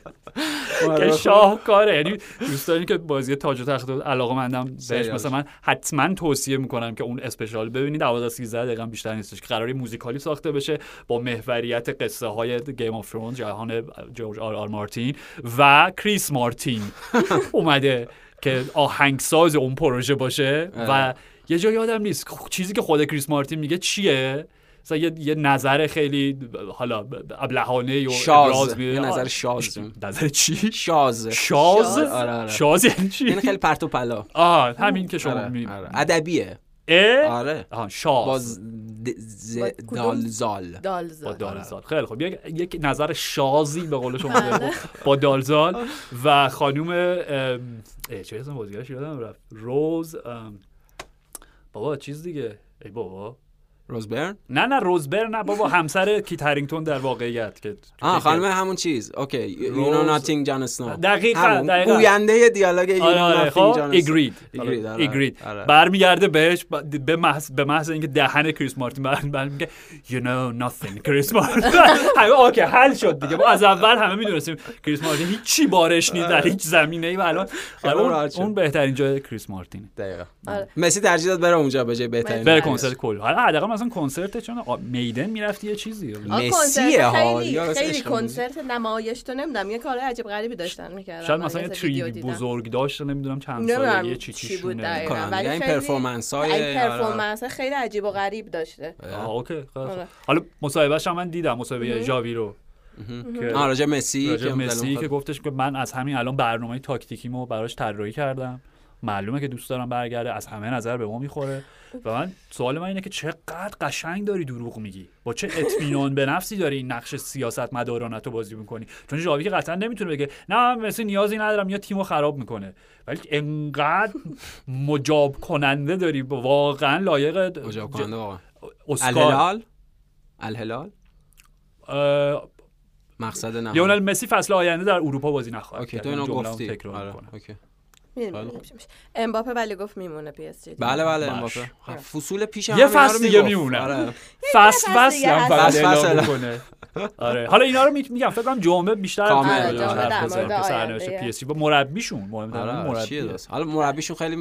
که شاهکاره. یعنی دوستانی که بازی تاج و تخت علاقه مندم بهش. مثلا من حتما توصیه می‌کنم که اون special ببینید. 12 13 دقیقه بیشتر نیستش. که قراری موزیکالی ساخته بشه با محوریت قصه های Game of Thrones جهان جورج آر آر مارتین و کریس مارتین. اومده که آهنگساز اون پروژه باشه و آره. یه جا یادم نیست. خ- چیزی که خود کریس مارتین میگه چیه؟ مثلا یه, یه نظر خیلی حالا ابلهانه و شاذ. یه نظر آه، شاز. نظر چی؟ شاز. شاز؟ شاز؟ آره، آره. شاز یعنی چی؟ یعنی خیلی پرت و پلا. آه همین که شما آره، می. ادبیه. اه؟ آره. آها شاذ. با ز-؟ دالزال. با دالزال. خیلی خب یک, یک نظر شاذی به قول شما بله. با دالزال و خانوم چه اسم بازیگرش یادم رفت. روز بابا چیز دیگه. ای بابا. Rose Byrne نه نه روزبر نه بابا همسر کیت هرینگتون در واقعیت که آه خانم همون چیز. okay you know nothing Jon Snow دقیقاً،. دقیقاً. گوینده دیالوگ you آره know آره nothing Jon Ygritte Ygritte، آره. Ygritte آره. برمیگرده بهش به محض به محض اینکه دهن کریس مارتین بر بر میگه you know nothing کریس مارتین. همه okay حل شد دیگه. ما از اول همه می‌دونستیم کریس مارتین هیچ چی بارش نیست در هیچ زمینه ای. و الان آره، اون, بهترین جای کریس مارتین دقیقا. آره. مسی ترجیح داد بره اونجا به جای بهترین بره. کنسرت کل. حالا حداقل مثلا کنسرت چون آ- میدن می‌رفتی یه چیزی آه، مسیه کنسرت ها. خیلی خیلی. کنسرت نمایش تو نمی‌دونم یه کار عجیب غریبی داشتن می‌کردن شاید مثلا یه تریدی بزرگ داشته نمی‌دونم چند ساله نمی‌دونم یه چی چی بود ولی این خیلی- performance های performance خیلی عجیب و غریب داشته آه okay. آره. حالا مصاحبهش هم من دیدم مصاحبه ژاوی رو راجع مسی راجع که مسی. که گفتش که من از همین الان برنامه تاکتیکیمو براش طراحی کردم معلومه که دوست دارم برگرده از همه نظر به ما می‌خوره. و من سوال من اینه که چقدر قشنگ داری دروغ میگی؟ با چه اطمینان به نفسی داری این نقش سیاست مدارانت رو بازی می‌کنی؟ چون ژاوی که قطعا نمی‌تونه بگه نه من مسی نیازی ندارم یا تیمو خراب می‌کنه. ولی انقدر مجاب کننده داری واقعا لایق مجاب کننده واقعا. الهلال؟ الهلال؟ مقصد نه لیونل مسی فصل آینده در اروپا بازی نخواهد okay کرد. تو اینو گفتی. آره. اوکی. امباپه ولی گفت میمونه پی اس جی بله بله. امباپه. خب، فصول پیش یه فصل دیگه. میمونه. آره. فصل فصل فصل. می‌کنه. آره. حالا اینا رو می- میگم فکر کنم جمعه بیشتر آره، حرف بزنیم. سرنوشت. پی اس جی. با مربیشون. مهمتر آره مربی. حالا مربیشون خیلی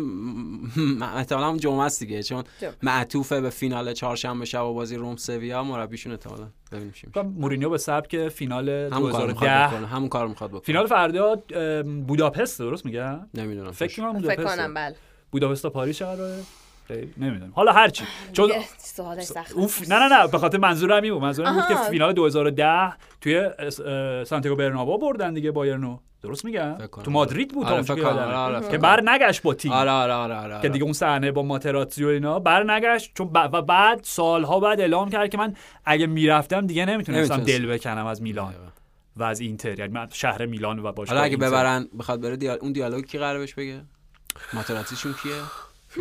احتمالاً جمعه است دیگه چون. معطوفه به فینال چهارشنبه شب و بازی روم سویا مربیشون احتمالاً. ببینیم کنم مورینیو به سبک فینال همون کارو می‌خواد 2010 بکنه همون کارو می‌خواد بکنه. فینال فردا بوداپست درست میگم؟ نمی‌دونم. فکر کنم فکر بوداپست کنم بله. بوداپست تا پاریس قراره. نمی‌دونم. حالا هرچی چون دیگه سوالش سخت اون ف... نه نه نه به خاطر منظورم این بود. منظورم بود که. فینال 2010 توی سانتیاگو برنابا بردن دیگه بایرنو درست میگم؟ فکر کنم. تو مادرید بود آره، فکر که کنم. آره، آره، فکر که کنم. بر نگشت با تیم. آره آره آره آره که دیگه اون صحنه با ماتراتزی و اینا بر نگشت. چون. و بعد سالها بعد اعلام کرد که من اگه می‌رفتم دیگه نمی‌تونستم نمی‌تونست. دل بکنم از میلان. و از اینتر یعنی من شهر میلان و باشگاه حالا اگه اینتر. ببرن بخواد بره دیال... اون دیالوگ کی قراره بهش بگه؟ ماتراتیشون کیه؟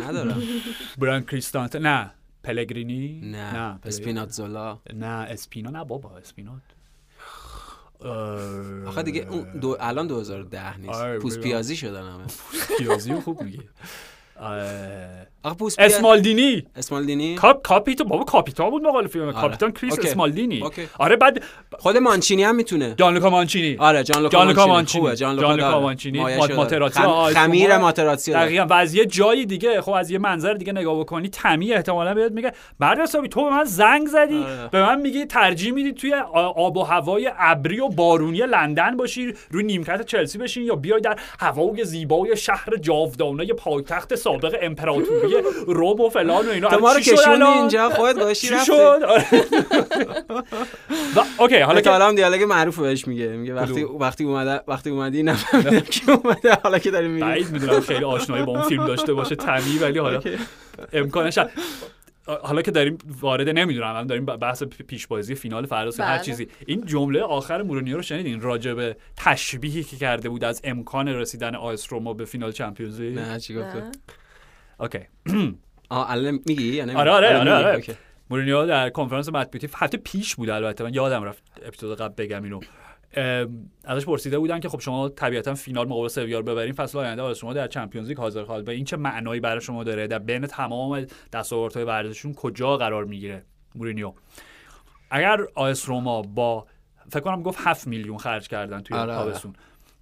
نداره بران کریستانت نه پلگرینی؟ نه نه اسپیناتزولا. نه اسپینا نه بابا اسپینات. آخه دیگه اون دو... الان 2010 نیست. آره، پوست. پیازی شدن همه. پیازی خوب میگه. اسمالدینی اسمالدینی کاپ کاپیتو بابا کاپیتان بود مقال فیلم آره. کاپیتان کریس اوکی. اسمالدینی اوکی. آره بعد خود مانچینی هم می‌تونه جانلوکا مانچینی آره جان لوکا جانلوکا مانچینی مانچینی خوبه جان لوکا جانلوکا. مانچینی مایه مات- شده. ماتراتزی خم- خمیر داره. دقیقا و از یه جایی دیگه خب از یه منظر دیگه نگاه بکنی تمی احتمالا بیاد میگه مرد حسابی تو به من زنگ زدی آره. به من میگی ترجیح میدی توی آب و هوای ابری و بارونی لندن باشی روی نیمکت چلسی بشین یا بیای در هوای زیبای شهر جاودانه پایتخت سابق امپراتوری روم و فلان و اینا تو ما رو الان؟ اینجا خودت رفتی شد آره. و okay حالا که حالا هم دیالوگ معروف بهش میگه میگه وقتی؟ وقتی اومده وقتی اومدی نفهمیدم کی اومده حالا که داری میری بعید می‌دونم خیلی آشنایی با اون فیلم داشته باشه تمی ولی حالا امکانش. حالا که داریم وارد نمی‌دونم الان داریم بحث پیشبازی فینال فردا هر بله. چیزی این جمله آخر مورینیو رو شنیدین راجع به تشبیهی که کرده بود از امکان رسیدن آیس روما به فینال چمپیونز لیگ نه چی گفته نه. okay آه الان میگی یا؟ آره، آره، آره،. آره. مورینیو در کنفرانس مطبوعاتی هفته پیش بود البته من یادم رفت اپیزود قبل بگم اینو ازش پرسیده بودن که خب شما طبیعتا فینال مقابل سویا رو ببرین فصل آینده آره شما در چمپیونز لیگ حاضر خواهد به این چه معنایی برای شما داره؟ در بین تمام دستاوردهای ورزششون کجا قرار می‌گیره؟ مورینیو. اگر آیس روما با فکر کنم گفت 7 میلیون خرج کردن توی آره، آره.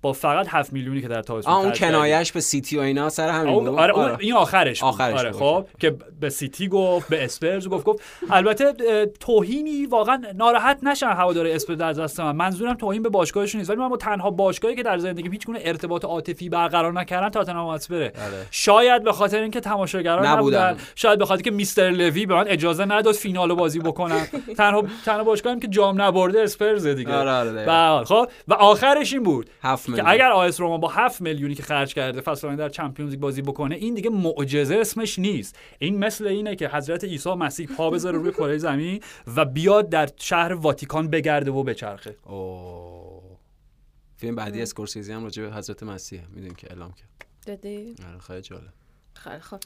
با فقط 7 میلیونی که در تابستون اون. کنایش به سیتی و اینا سر همین اون بود آره, اون این آخرش بود. آخرش آره. خب که به سیتی گفت به اسپرز گفت گفت البته توهینی واقعا ناراحت نشن هوادار اسپرز در دست من منظورم توهین به باشگاهشون نیست ولی من با تنها باشگاهی که در زندگی هیچ گونه ارتباط عاطفی برقرار نکردن تاتنهام هاتسپره آره. شاید به خاطر اینکه تماشاگران نبودن. نبودن شاید به خاطر که mister لوی به من اجازه نداد فینالو بازی بکنم تنها تنها باشگاهیم که جام نبرده اسپرز دیگه آره، آره، خب و آخرش این بود هفت که. اگر آیس روما با 7 میلیونی که خرج کرده فصل آینده در چمپیونز لیگ بازی بکنه این دیگه معجزه اسمش نیست. این مثل اینه که حضرت عیسی مسیح پا بذاره روی کره زمین و بیاد در شهر واتیکان بگرده و بچرخه. اوه. فیلم بعدی اسکورسیزی هم راجع به حضرت مسیح می‌دونیم که اعلام کرد. دیدی آره خیلی جالب. خیلی خب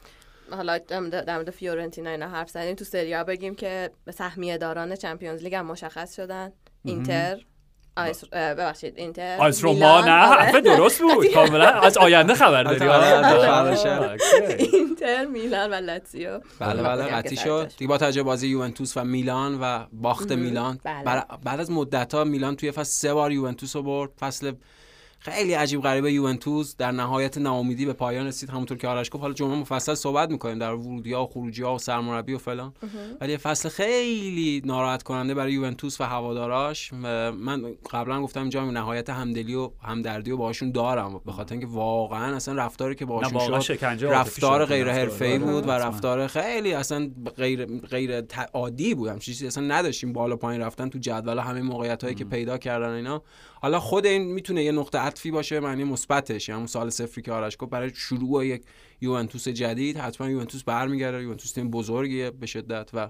حالا در مورد- در مورد فیورنتینا اینا حرف زدیم. تو سریا بگیم که سهمیه داران چمپیونز لیگ هم مشخص شدن. اینتر. آیس ببخشید اینتر آیس روما نه. حرف درست بود کاملا از آینده خبر داری. اینتر میلان و لاتزیو بله بله قطعی شد. دیگه با توجه به بازی یوونتوس و میلان و باخت میلان بعد از مدت ها میلان توی فصل سه بار یوونتوس رو برد فصل خیلی عجیب غریبه یوونتوس در نهایت ناامیدی به پایان رسید. همونطور که آرش گفت حالا جمعه مفصل صحبت می‌کنیم در ورودی ها و خروجی ها و سرمربی و فلان. ولی فصل خیلی ناراحت کننده برای یوونتوس و هواداراش. و من قبلا گفتم اینجا نهایت همدلی و همدردی و باهاشون دارم. به خاطر اینکه واقعا اصلا رفتاری که باهاشون شد رفتار. غیر حرفه‌ای آره، بود و. رفتار خیلی اصلا غیر غیر عادی بود. همچین چیزی اصلا نداشتیم. بالا پایین رفتن تو جدول همه موقعیت هایی که پیدا کردن اینا. حالا خود این می‌تونه یه نقطه عطفی باشه معنی مثبتش. یعنی همون سال صفری که آرش گفت برای شروع یک یوونتوس جدید حتما یوونتوس برمیگرده یوونتوس تیم بزرگیه به شدت و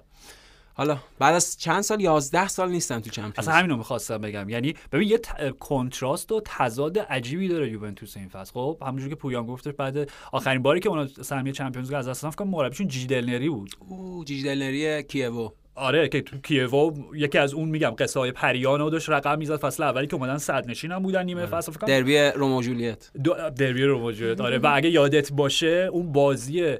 حالا بعد از چند سال 11 سال نیستن تو چمپیونز. اصلا همین رو می‌خواستم بگم. یعنی ببین یه ت- کنتراست و تضاد عجیبی داره یوونتوس این فصل. خب همونجوری که پویان گفتش بعد آخرین باری که اونا سهمیه چمپیونز لیگ از دست دادن فکر مربیشون جیجی دلنری بود. او جیجی دلنری کیوو. آره که تو کیوو یکی از اون میگم قصه های پریانو داشت رقم می‌زد فصل اولی که اومدن صد نشین هم بودن نیمه فصل فکر کنم دربی رومو جولیت. دربی رو موجود آره. و اگه یادت باشه اون بازی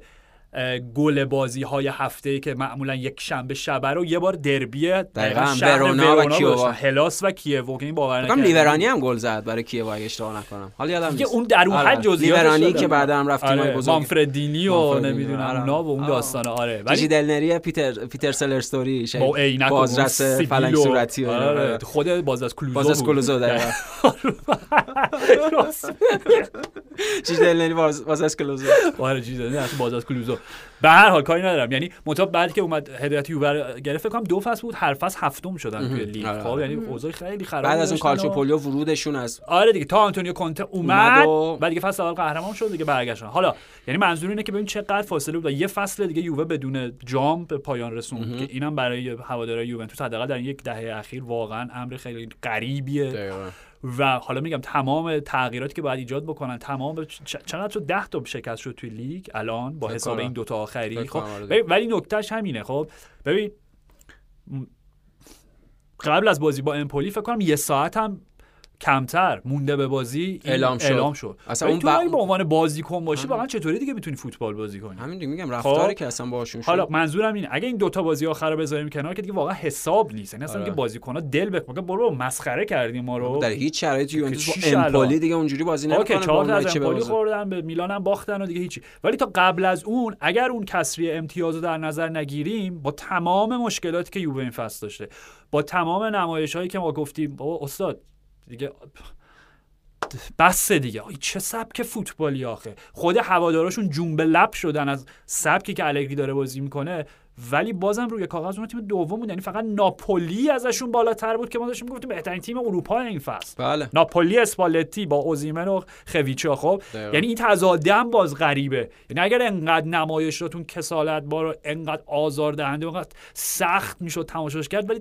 گل بازی های هفته ای که معمولا یک شنبه شبه رو یه بار دربی دقیقاً ورونا و کیووا. هلاس و کیوو که این باور نکردنی. لیورانی هم گل زد برای کیوو اگه اشتباه نکنم حالا یادم نیست اون در اون آره. حد جزئیاتش لیورانی. که بعدا هم رفت تیمای آره بزرگ مانفردینی و نمی‌دونم آره. اونا و اون. داستان آره ولی دلنری پیتر پیتر سلرستوری شاید با عینک بازرس فلنگ صورتی. خود بازرس کلوزو بازرس بود. کلوزو دقیقاً. میگه. جیجی دلنری بازرس کلوزو آره جیجی دلنری از بازرس کلوزو به هر حال کاری ندارم. یعنی مطابق بعد که اومد هدایت یووه گرفت فکر کنم دو فصل بود هر فصل هفتم شدن توی لیگ. آره. خب یعنی اوضاع خیلی خراب بعد از اون کالچوپولیو ورودشون از آره دیگه تا آنتونیو کونته اومد, اومد و- بعد دیگه فصل اول قهرمان شد دیگه برگشتن. حالا یعنی منظور اینه که ببین چقدر فاصله بود و یه فصل دیگه یووه بدون جام به پایان رسوند که اینم برای هوادارهای یوونتوس حداقل در یک دهه اخیر واقعا امر خیلی غریبیه. و حالا میگم تمام تغییراتی که باید ایجاد بکنن تمام چقدر شد 10 تا شکست شد توی لیگ الان با حساب. این دوتا آخری خب آره. ولی نکتهش همینه خب ببین قبل از بازی با امپولی فکر کنم یه ساعت هم کمتر مونده به بازی اعلام شد. اعلام شد اصلا اون تو ب- اگه به عنوان بازیکن باشی. واقعا چطوری دیگه می‌تونی فوتبال بازی کنی همین دیگه میگم رفتاری خب. که اصلا باشون شد حالا منظورم اینه اگه این دوتا بازی آخر رو بذاریم کنار که دیگه واقعا حساب نیست یعنی اصلا آره. که بازیکن‌ها دل بکن برو مسخره کردیم ما رو در هیچ شرایطی یوونتوس با؟ امپولی دیگه اونجوری بازی okay نمی‌کنه چهار تا امپولی خوردن به میلان هم باختن و دیگه هیچی ولی تا قبل از اون اگر اون کسری امتیاز رو در نظر نگیریم با تمام مشکلاتی که یووه این فصل داشته با تمام نمایش هایی که ما گفتیم بابا استاد دیگه بس دیگه. آی چه سبک فوتبالی آخه. خود هواداراشون جون به لب شدن از سبکی که الگری داره بازی می‌کنه ولی بازم روی کاغذ اون تیم دوم بود. یعنی فقط ناپولی ازشون بالاتر بود که ما داشتیم گفتیم بهترین تیم اروپا این فصل. بله. ناپولی اسپالتی با اوزیمن و خویچا خب. یعنی این تضاده هم باز غریبه. یعنی اگر انقدر نمایشاتون کسالت بار انقدر آزار دهنده انقدر سخت می‌شد تماشاش کرد ولی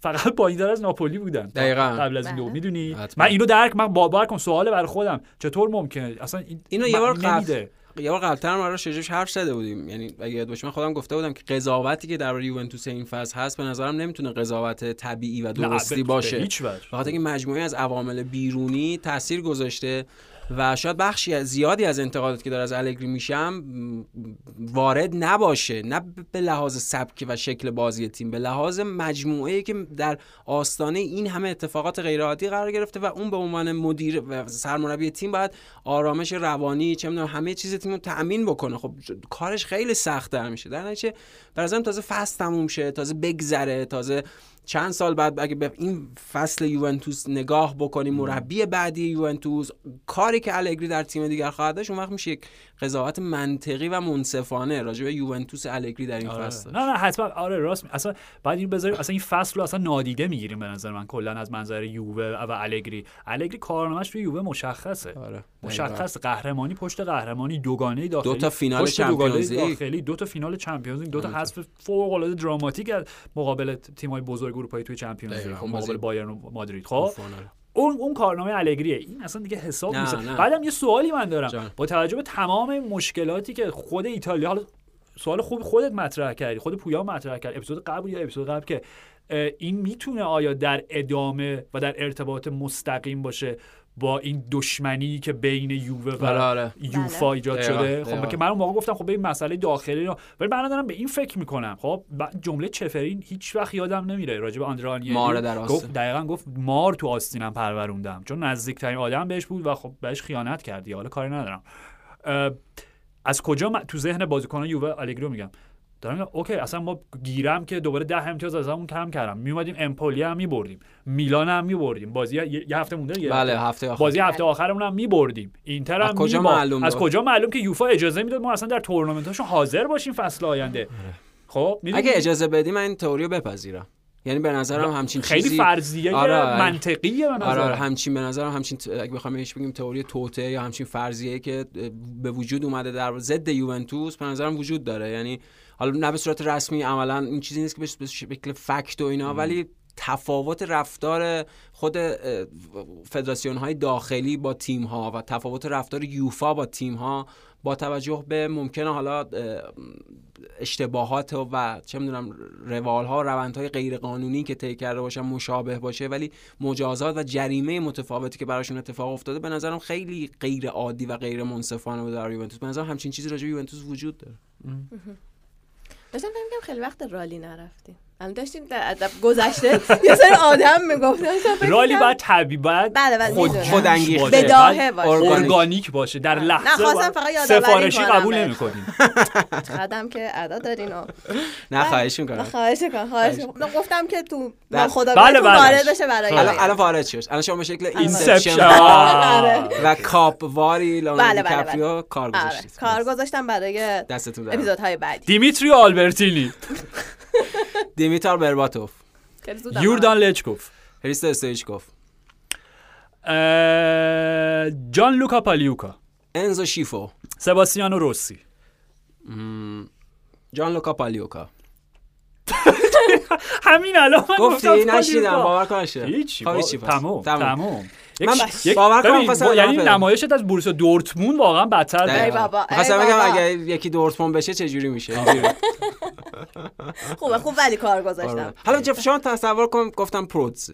فقط با این از ناپولی بودن. دقیقاً. قبل از این دو بله. می‌دونی. من اینو درک من باور کن سوال برای خودم. چطور ممکنه؟ اصلا این اینو یه بار قبل یه بار قبلتر ما شجاعش حرف زده بودیم. یعنی اگه یاد باشه من خودم گفته بودم که قضاوتی که در یوونتوس این فصل هست به نظرم نمی‌تونه قضاوت طبیعی و درستی باشه به هیچ وجه. به خاطر اینکه مجموعه از عوامل بیرونی تاثیر گذاشته. و شاید بخشی از زیادی از انتقادات که داره از الگری میشم وارد نباشه. نه به لحاظ سبک و شکل بازی تیم به لحاظ مجموعه که در آستانه این همه اتفاقات غیرعادی قرار گرفته و اون به عنوان مدیر و سرمربی تیم باید آرامش روانی چه می‌دونم همه چیز تیم رو تأمین بکنه. خب کارش خیلی سخت در میشه در نتیجه نظرم تازه فصل تموم شه تازه بگذره تازه چند سال بعد اگه به این فصل یوونتوس نگاه بکنیم مربی بعدی یوونتوس کاری که الگری در تیم دیگر خواهد داشت اون وقت میشه یک قضاوت منطقی و منصفانه. راجع به یوونتوس الگری در این آره. فصل نه نه حتما. آره راست می- اصلا بعد این بذاریم اصلا این فصل رو اصلا نادیده می‌گیریم به نظر من کلا از منظر یووه و الگری. الگری کارنامه‌اش توی یووه مشخصه. آره مشخص. قهرمانی پشت قهرمانی دوگانه داخلی. دو تا فینال چمپیونز لیگ. داخلی. دو تا فینال چمپیونز لیگ. دو تا حذف فوق العاده دراماتیک از مقابل تیم‌های بزرگ اروپایی توی چمپیونز لیگ. خب، مقابل بایرن و مادرید. خب. اون اون کارنامه الگریه. این اصلا دیگه حساب نیست. بعدم یه سوالی من دارم. جان. با توجه به تمام مشکلاتی که خود ایتالیا حالا سوال خوب خودت مطرح کردی خود پویا مطرح کرد. اپیزود قبل یا اپیزود قبل که این می‌تونه آیا در ادامه و در ارتباط مستقیم باشه؟ با این دشمنی که بین یووه و آره، آره. یوفا ایجاد دقیقاً، شده. خب که من اون موقع گفتم خب به این مسئله داخلی رو ولی من دارم به این فکر می‌کنم. خب جمله چفرین هیچ وقت یادم نمیره. راجع به آندرانیلی مار در آستین. گفت دقیقا گفت مار تو آستینم پروروندم. چون نزدیکترین آدم بهش بود و خب بهش خیانت کردی. حالا کاری ندارم. از کجا من- تو ذهن بازیکنان یووه الگری میگم. دارم اوکی اصلا ما گیرم که دوباره ده امتیاز از همون کم کردم. میومدیم امپولی هم میبردیم میلان هم میبردیم. بازی یه هفته مونده دیگه؟ بله هفته آخر. بازی هفته آخرمون هم میبردیم. اینتر از هم کجا می‌با- معلوم از؟ کجا معلوم که یوفا اجازه می‌داد ما اصلا در تورنمنتاشون حاضر باشیم فصل آینده؟ خب؟ اگه اجازه بدی من این تئوری رو بپذیرم. یعنی به نظرم همچین خیلی چیزی فرضیه آره. منطقیه به نظر آره آره همچین به نظرم همچین اگه بخوام بهش بگیم تئوری توته یا همچین فرضیه که به وجود اومده در ضد یوونتوس به نظرم وجود داره. یعنی حالا نه به صورت رسمی عملا این چیزی نیست که به شکل فکت و اینا ولی تفاوت رفتار خود فدراسیون های داخلی با تیم ها و تفاوت رفتار یوفا با تیم ها با توجه به ممکنه حالا اه، اشتباهات و چه می‌دونم روال ها و روندهای غیر قانونی که طی کرده باشن مشابه باشه ولی مجازات و جریمه متفاوتی که براشون اتفاق افتاده به نظرم خیلی غیر عادی و غیر منصفانه بود در یوونتوس. به نظرم همچین چیزی راجع به یوونتوس وجود داره. داشتم فکر خیلی وقت رالی نرفتیم. الان داشتیم در ادب گذشته. یه سری آدم می‌گفتن رالی باید طبیعی باید بله بله خود می‌دونم. خودانگیخته. باشه. بداهه باید باشه. ارگانیک باشه. در لحظه خواستم باید فقط یادآوری سفارشی کنم قبول. نمی‌کنیم. قدم که ادا دارین و نه خواهش نه، می‌کنم خواهش کن خواهش نه، گفتم که تو با خدا بله، بهتون بله. وارد بشه برای الان. الان وارد شد. الان شما به شکل اینسپشن آره. و کاپ واری بله، بله، کاپریو کار آره. گذاشتید کار گذاشتم برای دستتون اپیزودهای بعدی. دیمیتری آلبرتینی. دیمیتار برباتوف یوردان لچکوف هریست استویچکوف جان لوکا پالیوکا انزو شیفو سباستیانو روسی جان لوکا پالیوکا همین الان من گفتی گفتم نشیدم. باور کن پس. تمام تمام باور کنم یعنی. نمایشت از بورسا دورتموند واقعا بدتر بود. می‌خواستم بگم. اگه یکی دورتموند بشه چه جوری میشه. خوبه خوب ولی کار گذاشتم. حالا جف شما تصور کن گفتم پرودز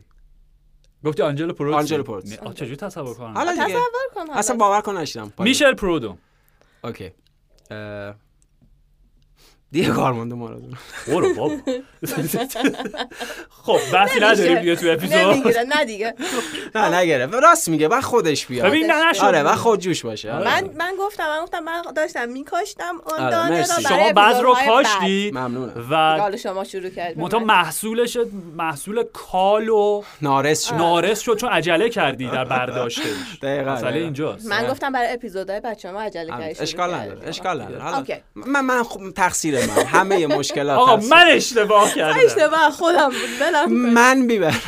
گفتی آنجلو پروتز؟ آنجلو پروتز. چجوری تصور کنم؟ حالا دیگه. تصور کن. اصلا باور کن نشیدم. میشل پرودو. اوکی. دیگه آرماندو مارادونا. برو بابا خب بحثی نداریم دیگه تو اپیزود. نمی‌گیره نه دیگه. نه نگره راست میگه بعد خودش بیاد. ببین نه نشد. آره بعد خود جوش باشه. آره. من من گفتم من گفتم من داشتم میکاشتم اون آره، دانه برای شما بعض رو. کاشتید ممنونم. و حالا شما شروع کردید منتها محصولش محصول کال و نارس شد. نارس شد چون عجله کردی در برداشتش. دقیقاً، مسئله. اینجاست. من گفتم برای اپیزودهای بچه ما عجله آره، کردید اشکال نداره اشکال نداره. من من خب تقصیر من. همه مشکلات آقا من اشتباه کردم. اشتباه خودم بود. من بیبرم.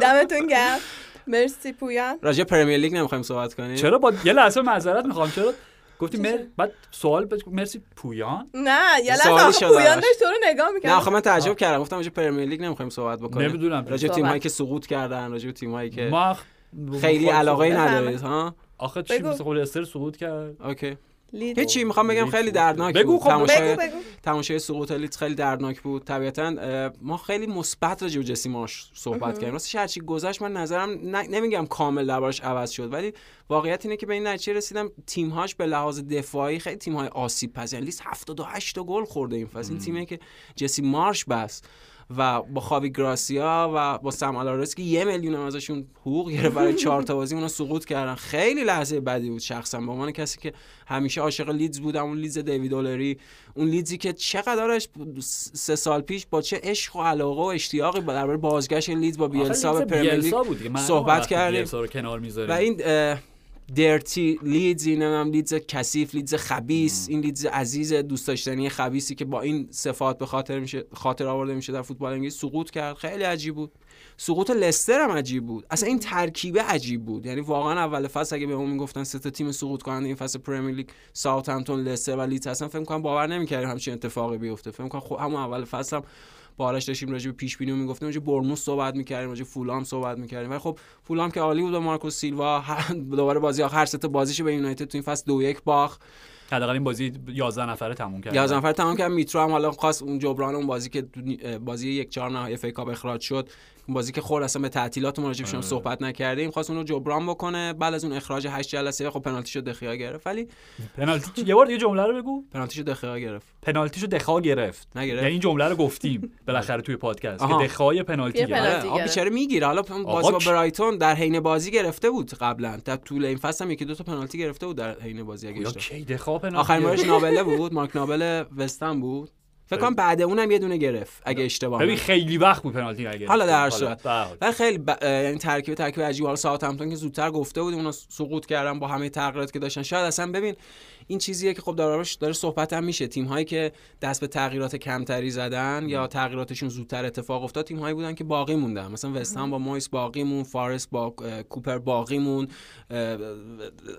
دمتون گرم. مرسی پویان. راجع پرمیر لیگ نمی‌خوایم صحبت کنیم. چرا با یه لحظه معذرت می‌خوام. چرا؟ گفتی مر... بعد سوال بد... مرسی پویان. نه یه لحظه پویان. داشت تو رو نگاه می‌کرد. نه آخه من تعجب کردم. گفتم راجع پرمیر لیگ نمی‌خوایم صحبت بکنیم. نمی‌دونم. راجع. تیمایی که سقوط کردن راجع تیمایی که ما خیلی علاقه بفهمه. ندارید ها؟ آخه چی. مثل استر سقوط کرد. اوکی. هیچی می‌خوام بگم؟ خیلی دردناک بگو بود خب، تماشای بگو بگو. تماشای سقوط لیدز خیلی دردناک بود. طبیعتا ما خیلی مثبت راجع به جسی مارش صحبت کردیم. راستش هرچی گذشت من نظرم ن- نمیگم کامل دربارش عوض شد ولی واقعیت اینه که به این نتیجه رسیدم تیم‌هاش به لحاظ دفاعی خیلی تیم‌های آسیب پذیر لیست 78 تا گل خورده این فصل. این تیمی که جسی مارش بس و با خاوی گراسیا و با سم آلارس که یه میلیون ازشون حقوق گرفت برای چهار تا بازی اونا سقوط کردن. خیلی لحظه بدی بود شخصا. به عنوان کسی که همیشه عاشق لیدز بودم اون لیدز دیوید اولری اون لیدزی که چقدرش سه سال پیش با چه عشق و علاقه و اشتیاقی درباره بازگشت لیدز با بیلسا به پرمیر صحبت کردیم. و این dirty Leeds هم لیدز کثیف لیدز خبیث این لیدز عزیز دوست داشتنی خبیثی که با این صفات به خاطر میشه خاطر آورده میشه در فوتبال انگلیس سقوط کرد. خیلی عجیب بود. سقوط لستر هم عجیب بود. اصلا این ترکیبه عجیب بود. یعنی واقعا اول فصل اگه به اون می‌گفتن سه تا تیم سقوط کننده این فصل پرمیر لیگ ساوثهمپتون لستر و لیدز اصلا فکر کنم باور نمی‌کردیم همچین اتفاقی بیفته. فکر کنم خب همون اول فصل هم با آرش داشتیم راجع به پیش بینی می‌گفتیم راجع بورنموث صحبت می‌کردیم راجع فولام صحبت می‌کردیم. ولی خب فولام که عالی بود و مارکوس سیلوا دوباره بازی آخر هر سه تا بازیشو به یونایتد تو این فصل دو یک باخت. حداقل این بازی 11 نفره تموم کرد. 11 نفر تمام کرد. میترو هم حالا خواست اون جبران اون بازی که بازی یک چهارم نهایی اف ای کاپ اخراج شد. بازی که خورد اصلا به تعطیلات ما راجبش هم صحبت نکردیم خواست اونو جبران بکنه بعد از اون اخراج 8 جلسه خب پنالتیشو دخیا گرفت. ولی پنالتی یه بار دیگه جمله رو بگو. پنالتیشو دخیا گرفت. پنالتیشو دخیا گرفت. نگرفت؟ یعنی این جمله رو گفتیم بالاخره توی پادکست. که دخیا پنالتی گرفت. آره آ. بیچاره می‌گیره. حالا اون بازی با برایتون در حین بازی گرفته بود قبلا. در طول این فصل هم یکی دو تا پنالتی گرفته بود در حین بازی اگه یا اشتباه کی دخا پنالتی آخرین؟ بارش نابله بود. مارک نابله وستن بود. فکر کنم بعد اونم یه دونه گرفت اگه اشتباه ببین. خیلی وقت بود پنالتی نگرفت حالا در صورت. ولی خیلی ب... یعنی ترکیب ترکیب عجیب حالا ساوثهمپتون که زودتر گفته بودیم اونا سقوط کردن با همه تغییراتی که داشتن. شاید اصلا ببین این چیزیه که خب داره داره صحبت هم میشه. تیم هایی که دست به تغییرات کمتری زدن یا تغییراتشون زودتر اتفاق افتاد تیم هایی بودن که باقی موندن. مثلا وستهم با مویس باقی مون فارست با کوپر باقی مون اه،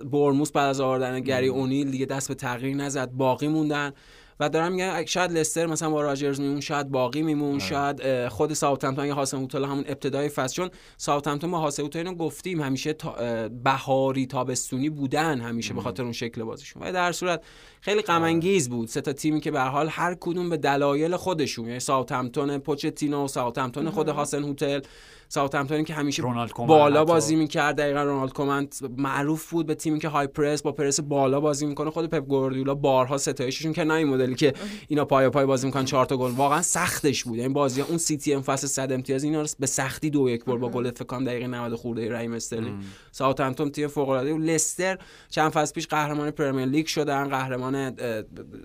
بورنموث بعد از آوردن گری اونیل دیگه دست به تغییر نزد باقی موندن. و دارم میگم شاید لستر مثلا با راجرز می‌موند شاید باقی می‌موند شاید اه، خود ساوثهمپتون یا هاسن هوتل همون ابتدای فصل چون ساوثهمپتون با هاسن هوتل اینو گفتیم همیشه تا- بهاری تابستونی بودن همیشه به خاطر اون شکل بازیشون. و در صورت خیلی غم انگیز بود. سه تا تیمی که به حال هر کدوم به دلایل خودشون یعنی ساوثهمپتون پوچتینو ساوثهمپتون خود هاسن هوتل ساوثهمپتون که همیشه رونالد کومان. بازی می‌کرد. دقیقا رونالد کومان معروف بود به تیمی که high press با پرس بالا بازی می‌کنه. خود پپ گواردیولا بارها ستایششون که نیومده مدلی که اینا پای پای بازی می‌کنن چهار تا گل. واقعا سختش بود. این بازی اون سیتی ام فصل 100 امتیاز اینا رو به سختی دو یک برد با گل فکر کنم دقیقه 90 خورده رحیم استرلینگ. ساوثهمپتون تیم فوق العاده و لستر چند فصل پیش قهرمان پرمیر لیگ شدن قهرمان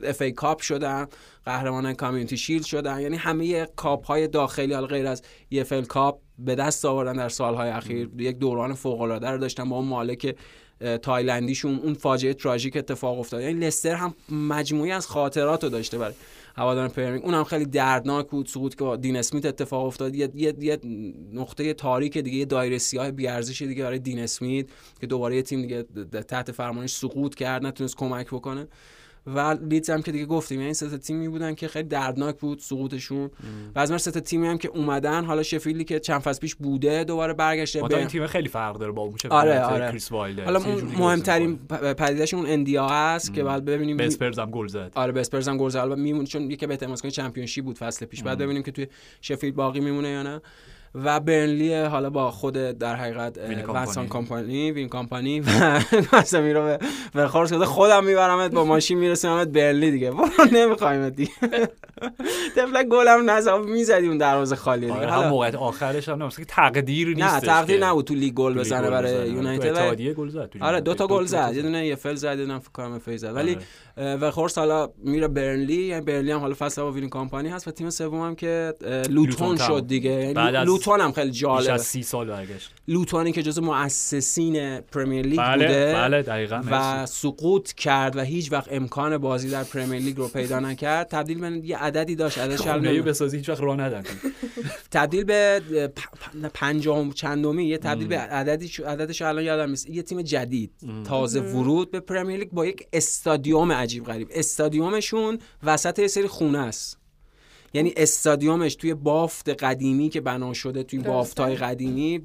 اف ای کاپ شدن قهرمان کامیونتی شیلد شدن. یعنی همه کاپ های داخلی حال غیر از اف ای کاپ به دست آوردن در سالهای اخیر. یک دوران فوق العاده رو داشتن با اون مالک تایلندیشون. اون فاجعه تراژیک اتفاق افتاد. یعنی لستر هم مجموعه‌ای از خاطرات رو داشته برای هواداران پرمیر اونم خیلی دردناک بود سقوط که با دین اسمیت اتفاق افتاد. یه, یه،, یه نقطه تاریک دیگه یه دایره سیاه بی ارزش دیگه برای دین اسمیت که دوباره یه تیم دیگه تحت فرمانش سقوط کرد نتونست کمک بکنه. و لیدز هم که دیگه گفتیم یعنی سه تیمی بودن که خیلی دردناک بود سقوطشون. و از من سه تیمی هم که اومدن حالا شفیلدی که چند فصل پیش بوده دوباره برگشته به این تیم خیلی فرق داره با اون آره آره. کریس حالا مهمترین پدیدهشون اون اندیا هست که بعد ببینیم بسپرز هم گل زد. آره بسپرز هم گل زد. میمونه چون یکی بهتر مسکن چمپیونشیپ بود فصل پیش بعد ببینیم که توی شفیلد باقی میمونه یا نه. و برنلی حالا با خود در حقیقت وسان کمپانی. وین کمپانی و مثلا رو به خورس خودم میبرمت با ماشین میرسونمت برنلی دیگه. برو نمی‌خوایم دیگه. تفلک گلم نزد می‌زدی اون دروازه خالی دیگه. حالا موقع آخرش هم که تقدیر نیست نه تقدیر نبود. تو لیگ گل بزنه. برای یونایتد. گل زد آره دو تا گل زد. یه دونه یه فل زد یه دونه فکر کنم فیز زد. ولی و خورس حالا میره برنلی. یعنی برنلی هم حالا فصل با وین کمپانی هست و تیم سوم هم که لوتون شد دیگه. لوتون هم خیلی جالب از سی سال برگشت. لوتونی که جزو مؤسسین پرمیر لیگ بله، بوده بله دقیقاً و سقوط کرد و هیچ وقت امکان بازی در پرمیر لیگ رو پیدا نکرد. تبدیل به یه عددی داشت عددش الان بسازی هیچ وقت راه ندن. تبدیل به پنجم چندمی یه تبدیل به عددی عددش الان یادم نیست. یه تیم جدید تازه ورود به پرمیر لیگ با یک استادیوم عجیب غریب. استادیومشون وسط یه سری خونه است. یعنی استادیومش توی بافت قدیمی که بنا شده توی بافت های قدیمی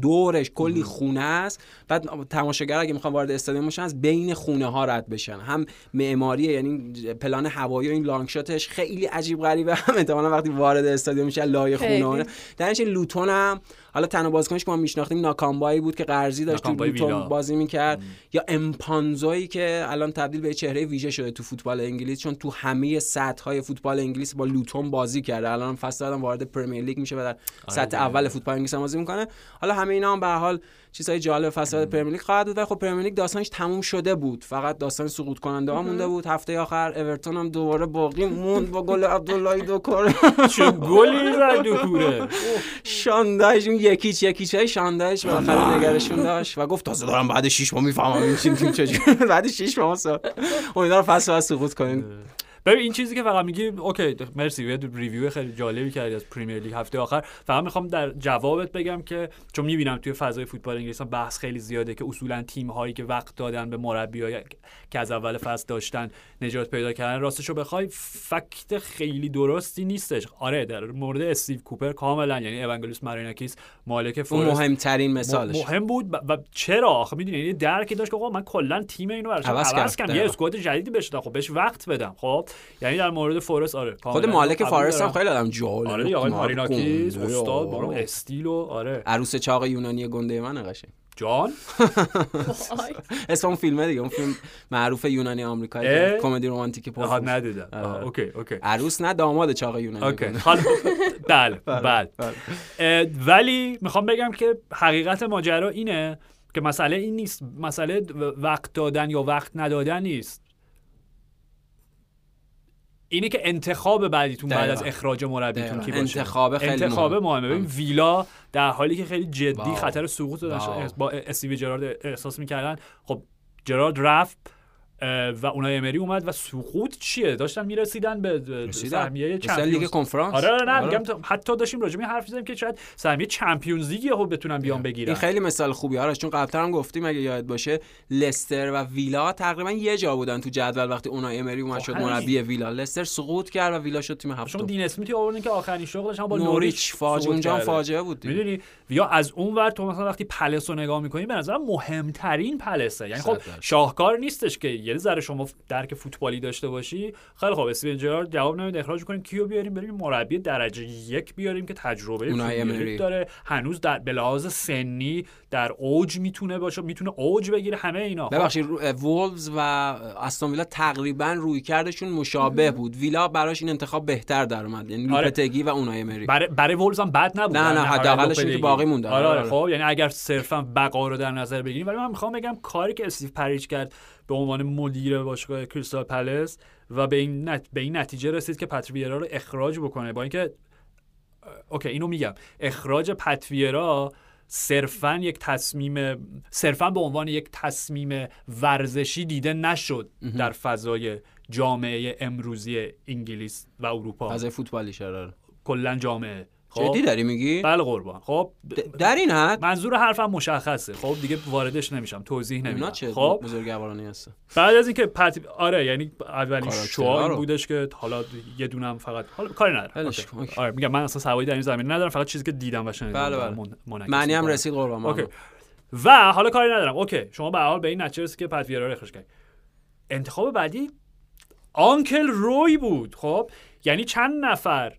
دورش کلی خونه است. بعد تماشاگر اگه می‌خوان وارد استادیوم بشن از بین خونه ها رد بشن. هم معماری یعنی پلان هوایی و این لانگ شاتش خیلی عجیب غریبه. هم احتمالاً وقتی وارد استادیوم میشه لایه خونه درش لوتون هم حالا تنها بازیکنش که ما میشناختیم ناکامبایی بود که قرضی داشت تو لوتون بازی می‌کرد. یا امپانزایی که الان تبدیل به چهره ویژه شده تو فوتبال انگلیس چون تو همه سطح های فوتبال انگلیس با لوتون بازی کرده. الان فصل وارد پرمیر لیگ میشه و در آره سطح اول فوتبال انگلیس بازی می‌کنه. حالا همه اینا هم به حال چیزهای جالب فصل پرمیر لیگ خواهد بود. ولی خب پرمیر لیگ داستانش تموم شده بود. فقط داستان سقوط کننده ها مونده بود. هفته آخر اورتون هم دوباره باقی موند با گل عبدالله دوکور چه گلی زد دوکوره شانداش اون یکیچ یکیچ های شانداش بالاخره نگرشون داشت. و گفت تازه دارم بعد 6 ماه می‌فهمم این چی چجوری. بعد 6 ماه امیدوارم فصل سقوط کنین ببین این چیزی که فقط میگی اوکی مرسی یه ریویو خیلی جالبی کردی از پریمیر لیگ هفته آخر. فقط می‌خوام در جوابت بگم که چون می‌بینم توی فضای فوتبال انگلیس بحث خیلی زیاده که اصولا تیم هایی که وقت دادن به مربیای که از اول فصل داشتن نجات پیدا کردن. راستشو بخوای فکت خیلی درستی نیستش. آره در مورد استیو کوپر کاملا یعنی اونگلیس ماریناکیس مالک فورست. مهمترین مثالش. مهم بود و چرا؟ آخه می‌دونی یعنی درکی داشت که آقا من کلا تیم اینو براش عوض کردم یه squad جدیدی بهش خب بهش وقت بدم. خب یعنی در مورد فورست آره خود مالک فارست هم خیلی آدم جالب آره ماریناکیس استاد استیل و آره. عروس چاق یونانی گنده من قشنگ. جان؟ اسم اون فیلمه دیگه اون فیلم معروف یونانی آمریکایی کمدی رمانتیک پست ندیدم. آره. okay okay. عروس نه داماد چاق یونانی. okay بله بله, بله. بله. ولی می‌خوام بگم که حقیقت ماجرا اینه که مسئله این نیست. مسئله وقت دادن یا وقت ندادن نیست. اینه که انتخاب بعدیتون بعد از اخراج مربیتون کی باشه. انتخاب خیلی انتخاب مهمه. ببین ویلا در حالی که خیلی جدی خطر سقوط داشت با استیو جرارد احساس می‌کردن. خب جرارد رفت. و اونای امری اومد و سقوط چیه؟ داشتن می‌رسیدن به سهمیه Champions League conference؟ آره نه آره. میگم حتی داشتیم راجع به حرف می‌زنیم که شاید سهمیه Champions League یهو بتونن بیان بگیرن. این خیلی مثال خوبی آره چون قبلا هم گفتیم اگه یاد باشه لستر و ویلا تقریبا یه جا بودن تو جدول وقتی اونای امری اومد شد مربی ویلا. لستر سقوط کرد و ویلا شد تیم هفتم. شما دین اسمیتی آوردن که آخرین شغلش هم با نوریچ فاجعه اونجا فاجعه بود می‌دونی؟ یا از اون ور تو مثلا وقتی پلس رو نگاه می‌کنی به نظر مهمترین پلسه. یعنی خب شاهکار نیستش که یه ذره شما درک فوتبالی داشته باشی. خیلی خوب استیون جرارد جواب نمیده. اخراج کنیم. کیو بیاریم؟ بریم مربی درجه یک بیاریم که تجربه. داره. هنوز در به لحاظ سنی در اوج می‌تونه باشه می‌تونه اوج بگیره همه اینا. خب، ببخشید وولفز و استون ویلا تقریبا رویکردشون مشابه بود. ویلا براش این انتخاب بهتر در اومد. یعنی آره. لوپتگی و اونای امری برای برای وولفز هم بد نبود. نه، نه، حداقلش. که باقی مونده. آره آره، آره. خب یعنی اگر صرفا بقا رو در نظر بگیریم. ولی من می‌خوام بگم کاری که استیو پریش کرد به عنوان مدیر باشگاه کریستال پلس و به این نت... به این نتیجه رسید که پاتریک ویرا رو اخراج بکنه. با اینکه okay اینو میگم. اخراج پت ویرا صرفا یک تصمیم صرفا به عنوان یک تصمیم ورزشی دیده نشد در فضای جامعه امروزی انگلیس و اروپا. فضای فوتبالی شرار کلا جامعه. خب. جدی داری میگی؟ بله قربان. خب در این حد؟ منظور حرفم مشخصه. خب دیگه واردش نمیشم. توضیح نمیدم. خب. بزرگوارانی هستن؟ بعد از اینکه پت... آره یعنی اولین شعار. بودش که حالا یه دونم فقط حالا کاری ندارم. آره میگم من اصلا سوادی در این زمینه ندارم فقط چیزی که دیدم و شنیدم. بله، بله. معنی هم. رسید قربان okay. و حالا کاری ندارم. okay. شما به حال به این نتیجه که پت ویرا رو اخراج کردید انتخاب بعدی uncle روی بود. خب یعنی چند نفر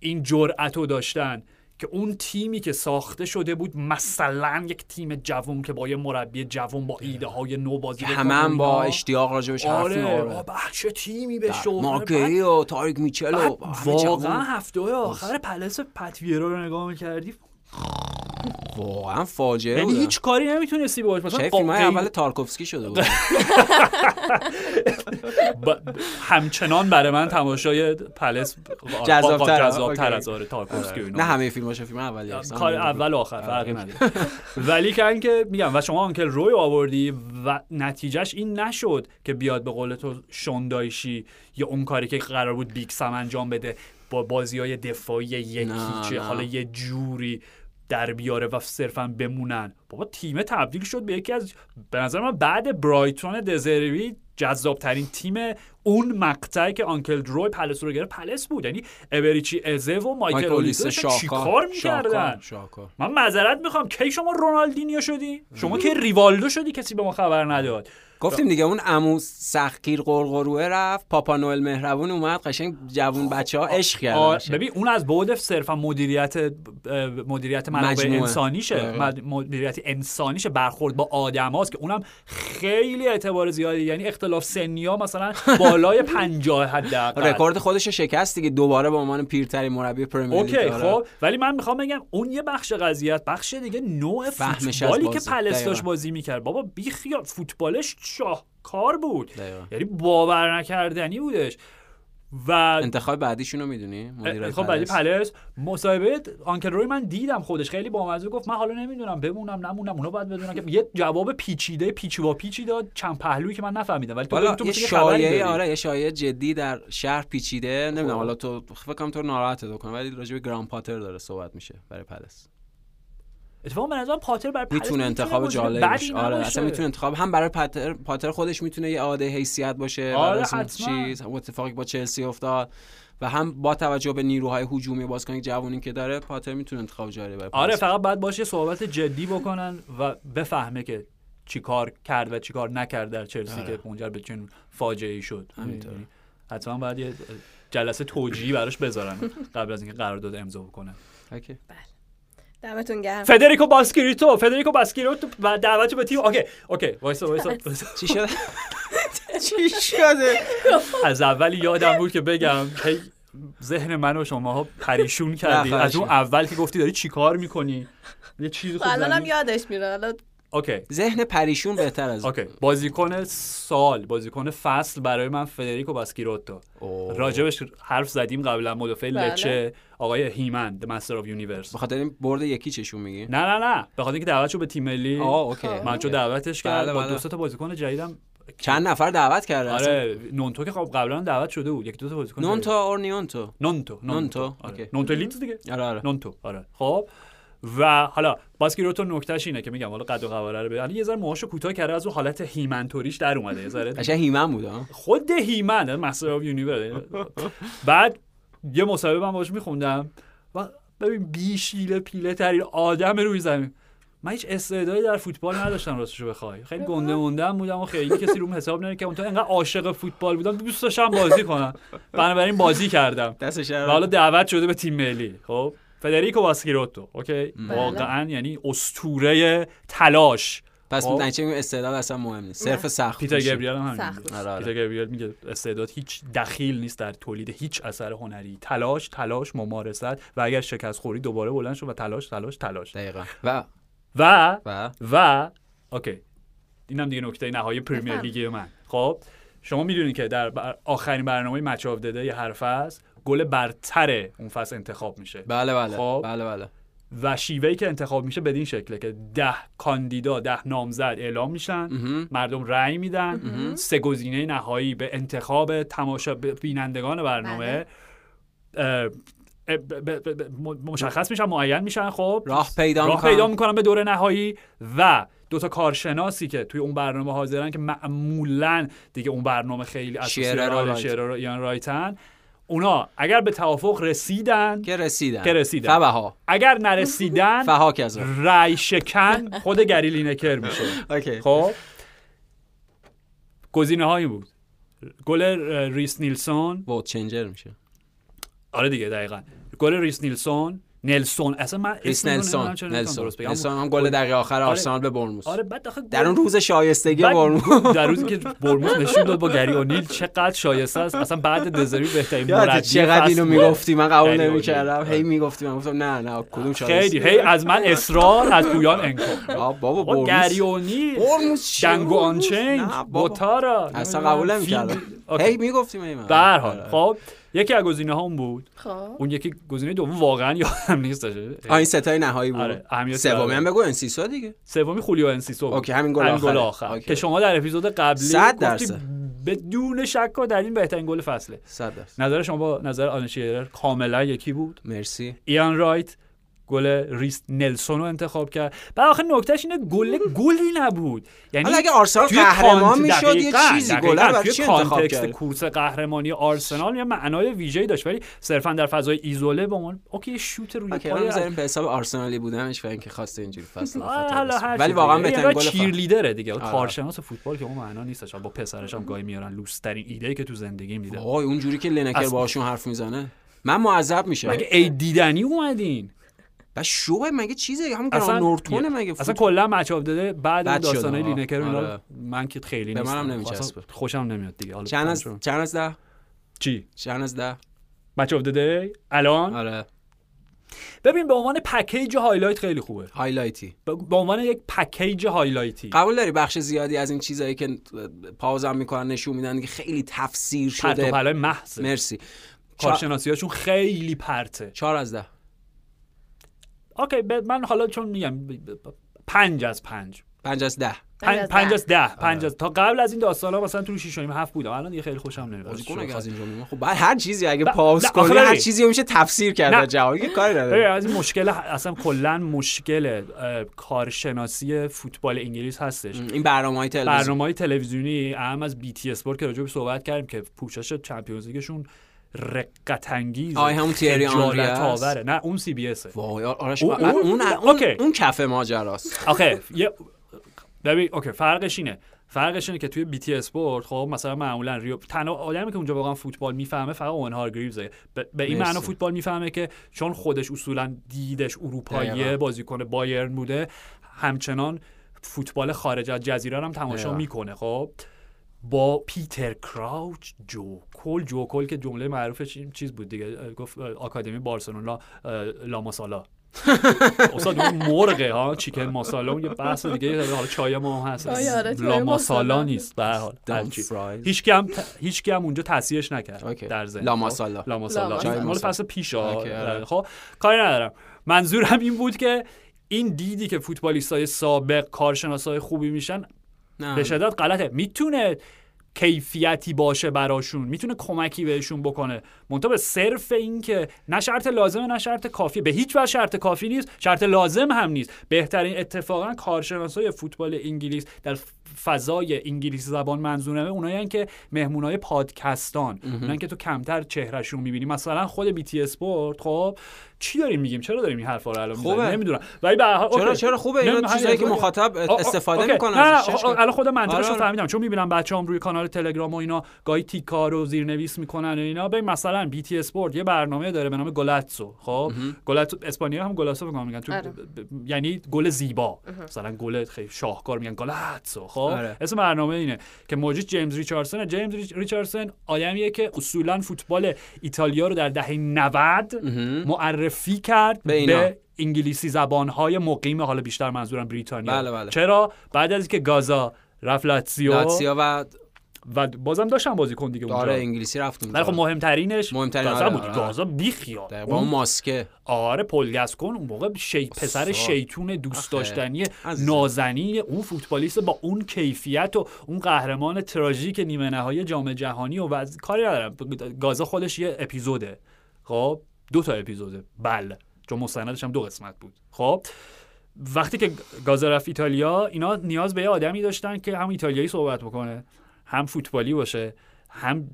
این جرأت رو داشتن که اون تیمی که ساخته شده بود مثلا یک تیم جوون که با یه مربی جوون با ایده های نو بازی همه هم با. اشتیاق راجبش حرف آره بچه تیمی به شما مارکهی و تاریک میچل و واقعا. هفته آخر پلس پتویرا رو نگاه می‌کردی. واقعا فاجعه یعنی. هیچ کاری نمی‌تونستی باش مثلا فیلم اول تارکوفسکی شده بود همچنان برای من تماشای پلس. جذابتر اوکی. از آره تارکوفسکی نه همه فیلماش فیلم اولی کار اول و آخر فرقی نداره ولی که اینکه میگم و شما آنکل روی آوردی و نتیجهش این نشد که بیاد به قول تو شوندایشی یا اون کاری که قرار بود بیکسم انجام بده با بازی های دفاعی یکی چه. حالا یه جوری در بیاره و صرفا بمونن. بابا تیم تبدیل شد به یکی از به نظر من بعد برایتون دزروی جذاب ترین تیم اون مقطعی که آنکل روی پلس رو گرفت پلس بود. یعنی ابریچی ازه و مایکل اولیسه داشتن چیکار می‌کردن؟ من معذرت می‌خوام. کی شما رونالدینیو شدی؟ شما که ریوالدو شدی کسی به ما خبر نداد. گفتیم دیگه اون عمو سختگیر غرغروئه رفت پاپا نوئل مهربون اومد قشنگ جوون بچه ها عشق آه، کردن ببین اون از بعد صرفا مدیریت مدیریت منابع. انسانیشه. مد- مدیریت انسانیشه برخورد با آدم هاست که اونم خیلی اعتبار زیادی یعنی اختلاف سنی ها مثلا بالای 50 حداقل رکورد خودش رو شکست دیگه دوباره به عنوان پیرترین مربی پرمیر okay. خب ولی من می‌خوام بگم اون یه بخش قضیه‌ست بخش دیگه نوع فوتبالی که بازی. پلس داشت دقیقاً. بازی می‌کرد بابا بیخیال فوتبالش شاهکار بود. دقیقاً. یعنی باور نکردنی بودش. و انتخاب بعدیشون رو می‌دونی؟ مدیر خب بعدی پلس؟ مصاحبه uncle روی من دیدم خودش. خیلی بامزه گفت من حالا نمی‌دونم بمونم نمونم اونا باید بدونن که یه جواب پیچیده پیچ و پیچی داد. چند پهلویی که من نفهمیدم. ولی تو تو یه شایعه. آره یه شایعه جدی در شهر پیچیده. نمی‌دونم خب. حالا تو فکر کنم تو ناراحت بکنه ولی راجع به گراهام پاتر داره صحبت میشه برای پلس. اتفاقا به نظرم پاتر برای می‌تونه انتخاب باشه آره. اصلا می‌تونه انتخاب هم برای پاتر پاتر خودش می‌تونه یه عاده حیثیت باشه آره، بعد. چیز هم اتفاقی با چلسی افتاد و هم با توجه به نیروهای هجومی بازیکن جوونی که داره پاتر می‌تونه انتخاب جالبی برای آره فقط باید باشه صحبت جدی بکنن و بفهمه که چی کار کرد و چی کار نکرد در چلسی آره. که منجر به چنین فاجعه ای شد حتما باید یه جلسه توجیهی براش بذارن قبل از اینکه قرارداد امضا بکنن okay. دمتون گرم. فدریکو باسکیروتو فدریکو باسکیروتو و دعوتو به تیم. okay okay وایسا وایسا وایسا. چی شده؟ چی شده؟ از اول یادم بود که بگم هی ذهن من و شما پریشون کردی. از اون اول که گفتی داری چیکار می‌کنی؟ یه چیزی خب خوب الانم زدی. یادش میره. حالا okay. ذهن پریشون بهتر از okay. بازیکن سال بازیکن فصل برای من فدریکو باسکیروتو. راجبش حرف زدیم قبلا مدافع بله. لچه آقای He-Man the Master of Universe به خاطر این برد یکی چشون میگی؟ نه نه نه. به خاطر اینکه دعوتشو به تیم ملی آه okay. من چون دعوتش کرد. بله، با بله. دو سه تا بازیکن جدیدم. چند نفر دعوت کرده؟ آره نونتو که خب قبلا دعوت شده بود. یک دو تا بازیکن نونتو. اور نیونتو نونتو نونتو، آره. okay. نونتو لیدز دیگه؟ آره آره. نونتو آره. خب. و حالا باسکیروتو نکتهش اینه که میگم حالا قد و قواره رو به یه ذره موهاشو کوتاه کرده از اون حالت He-Man طوریش در اومده. یه ذره قشنگ He-Man بود خود He-Man Master of Universe بعد یه مصاحبه من باش میخوندم و ببین بیشیله پیله ترین آدم روی زمین. من هیچ استعدادی در فوتبال نداشتم راستشو بخوای. خیلی گنده موندم بودم و خیلی کسی روم حساب نمی‌کرد. اون تو انقدر عاشق فوتبال بودم. دوست داشتم بازی کنم. بنابراین بازی کردم. دستش و حالا دعوت شده به تیم ملی. خب؟ فدریکو واسکیروتو. اوکی؟ واقعا یعنی اسطوره تلاش. پس خب. نتیجه میگم استعداد اصلا مهم نیست. صرف سخت پیتر. گبریل هم همین. آره، آره. پیتر گبریل میگه استعداد هیچ دخیل نیست در تولید هیچ اثر هنری. تلاش تلاش ممارست و اگر شکست خوری دوباره بلند شو و تلاش تلاش تلاش. دقیقا. و و؟ و؟ و؟ okay. اینم دیگه نکته نهایی پرمیر. لیگ من. خب شما می‌دونید که در آخرین برنامه Match of the Day یه هر فصل گل برتر اون فصل انتخاب میشه. بله بله. خب. بله بله. و شیوهی که انتخاب میشه بدین شکله که ده کاندیدا ده نامزد اعلام میشن. مردم رأی میدن. سه گزینه نهایی به انتخاب تماشا بینندگان برنامه. اه، ب- ب- ب- ب- مشخص میشن معین میشن خب؟ راه پیدا راه می‌کنن. پیدا می‌کنن به دور نهایی و دو تا کارشناسی که توی اون برنامه حاضرن که معمولا دیگه اون برنامه خیلی. شیرر و ایان رایتن. اونا اگر به توافق رسیدن که رسیدن. که رسیدن. فبها. اگر نرسیدن فها کذا رای شکن خود گری لینکر میشه. اوکی. خب؟ گزینه هایی بود. گل ریس نیلسون. vote changer میشه. آره دیگه دقیقا. گل ریس نیلسون. نلسون. اصلا من ریس نلسون. نلسون. نلسون. هم گل دقیقه آخر آرسنال به برموس. آره بعد آخه در اون روز شایستگی برموس. در روزی که برموس نشون داد با گری اونیل چقدر شایسته است. اصلا بعد دزربی بهترین مربی چقدر اینو. می‌گفتی؟ من قبول نمی‌کردم. هی می‌گفتی من گفتم نه نه کدوم شایسته؟ خیلی هی از من اصرار از پویان انکار. بابا با برموس. گری اونیل. برموس؟ Django Unchained. بوتارا. اصلا قبول نمی‌کردم. هی می‌گفتیم من به هر حال. خب یکی از گزینه ها اون بود. خب. اون یکی گزینه دوم واقعا یادم نیستش آ این ستای نهایی بود. آره، سومی. هم بگو انسیسا دیگه. سومی خولیو انسیسو بود. اوکی، همین گل همین آخره. گل آخر. اوکی. که شما در اپیزود قبلی صد درصد. بدون شک و در این بهترین گل فصله. 100 درصد. نظر شما با نظر آلن شیرر کاملا یکی بود؟ مرسی. ایان رایت گل ریس نلسون رو انتخاب کرد. بعد آخه نکتهش اینه گل گلی نبود. یعنی اگه آرسنال قهرمان می‌شد یه چیزی. گل برای چی انتخاب context کرد؟ کورس قهرمانی آرسنال یه معنای ویژه‌ای داشت ولی صرفا در فضای ایزوله به عنوان اوکی شوت روی پای الان بذاریم به حساب آرسنالی بودنش و اینکه خواسته اینجوری فصل ولی واقعا بهترین را گل چیر فصل. لیدره دیگه. آره. کارشناس فوتبال که اون معنا نیستش با پسرش هم گاهی میارن لوسترین ایده که تو زندگیم دیدم. وای اونجوری که لنکر باهاشون حرف می‌زنه. من معذب میشم. مگه ای دیدنی اومدین؟ و شو مگه چیزه؟ همون اصلا گرام نورتونه مگه اصلا کلا Match of the Day ه بعد اون داستانای. لینکر اینا آره. من که خیلی به نیستم. منم اصلا نمیچسبه. خوشم نمیاد دیگه. حالا چند از. چند از ده؟ چی؟ چند از ده؟ Match of the Day ه الان؟ آره. ببین به عنوان package highlight خیلی خوبه. highlight ی. به به عنوان یک پکیج هایلایتی. قبول داری؟ بخش زیادی از این چیزایی که pause م می‌کنن نشون میدن که خیلی تفسیر پرت شده. پلای محض مرسی. کارشناسیاشون خیلی پرته. چهار از ده. اوکی ب- من حالا چون میگم پنج از پنج. پنج از ده. پنج, از پنج ده. از ده. پنج از تا قبل از این داستان ها مثلا تو 6 و هفت بودم. الان دیگه خیلی خوشم نمیاد. بازیکن اگه از اینجا میمونه. خب بعد هر چیزی اگه نه، کنی هر. چیزی میشه تفسیر کرد جهان که کاری ببین، نداره از این مشکل اصلا کلا مشکل کارشناسی فوتبال انگلیس هستش. این برنامه های تلویزیون برنامه های تلویزیونی اعم از BT Sport که راجع به صحبت کردیم که پوشش Champions League شون رقت انگیز آی همون تیری آنری نه اون CBS ه وای آرش اون- اون اون- اون. اون, اون کف ماجراست آخه یه ببین اوکی فرقش اینه فرقش اینه که توی BT Sport خب مثلا معمولا ریو تنها آدمی که اونجا واقعا فوتبال می‌فهمه فقط اون هارگریوزه به, به این. معنا فوتبال می‌فهمه که چون خودش اصولا دیدش اروپاییه. بازیکن بایرن بوده همچنان فوتبال خارج از جزیره هم تماشا. می‌کنه خب با پیتر کراوچ جو کل جو کل که جمله معروفش این چیز بود دیگه گفت آکادمی بارسلونا لاماسالا استاد اون مرغه ها چیکن ماسالا اون یه بحث دیگه حالا چای ما هم هست آره، آره، لا ماسالا. نیست به هر حال. هیچ هم هیچ هم اونجا تصحیحش نکرد. در ذهن لا خب؟ ماسالا. لا ماسالا لا مال ماسالا. فصل پیش ها. اوکی، آره. خب کاری ندارم منظورم این بود که این دیدی که فوتبالیستای سابق کارشناسای خوبی میشن نه. به شدت غلطه. می‌تونه کیفیتی باشه براشون می‌تونه کمکی بهشون بکنه. منتها به صرف این که نه شرط لازمه نه شرط کافیه. به هیچ وجه شرط کافی نیست شرط لازم هم نیست. بهترین اتفاقا کارشناسای فوتبال انگلیس در فضای انگلیسی زبان منظورمه. اونایی که مهمونای پادکستان. اونایی که تو کمتر چهرهشون می‌بینی. مثلا خود BT Sport خب چی داریم میگیم؟ چرا داریم این حرفا رو الان خوبه. نمی‌دونم. ولی به هر حال چرا. چرا خوبه؟ اینا چیزایی که مخاطب استفاده اوکی. می‌کنن. نه نه ازش. آ- الان خودم منظورش رو آره. فهمیدم. چون می‌بینم بچه‌ام روی کانال تلگرام و اینا گاهی تیکا رو زیرنویس می‌کنن و اینا. ببین مثلا BT Sport یه برنامه داره به نام Golazzo خب؟ گلاتسو اسپانیا هم گلاتسو میگن میگن. تو آره. یعنی گل زیبا. مثلا گل خیلی شاهکار میگن. گلاتسو خب؟ آره. اسم برنامه اینه که موجود جیمز ریچاردسون جیمز ریچ- ریچاردسون آدمیه که اصولا فوتبال ایتالیا رو در دهه 90 معرفی کرد به اینا. به انگلیسی زبانهای مقیم حالا بیشتر منظورم بریتانیا بله، بله. چرا بعد از اینکه گازا رفت لاتسیو لاتسیا و و بازم داشتن بازیکن دیگه اونجا آره انگلیسی رفتم ولی خب مهمترینش مهمترین آره، بود آره. گازا بیخیال با اون ماسکه آره پلگسکن اون موقع شی... پسر. شیطون دوست. داشتنی. نازنین اون فوتبالیست با اون کیفیت و اون قهرمان تراژیک نیمه نهایی جام جهانی و وز... کاری ندارم گازا خودش یه اپیزوده خب دو تا اپیزوده بله. چون مستندش هم دو قسمت بود. خب. وقتی که گازا رفت ایتالیا اینا نیاز به یه آدمی داشتن که هم ایتالیایی صحبت بکنه هم فوتبالی باشه هم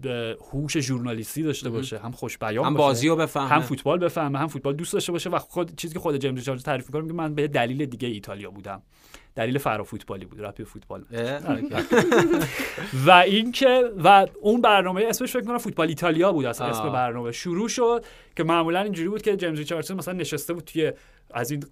هوش ژورنالیستی داشته باشه هم خوش بیان هم. بازی رو بفهمه. هم فوتبال بفهمه هم فوتبال دوست داشته باشه و خود چیزی که خود جیمز ریچاردز تعریف می‌کنه میگه من به دلیل دیگه ایتالیا بودم. دلیل فرا فوتبالی بود رپی فوتبال. و اینکه و اون برنامه اسمش فکر کنم فوتبال ایتالیا بود اصلا. اسم برنامه. شروع شد که معمولا اینجوری بود که جیمز ریچاردسون مثلا نشسته بود توی از این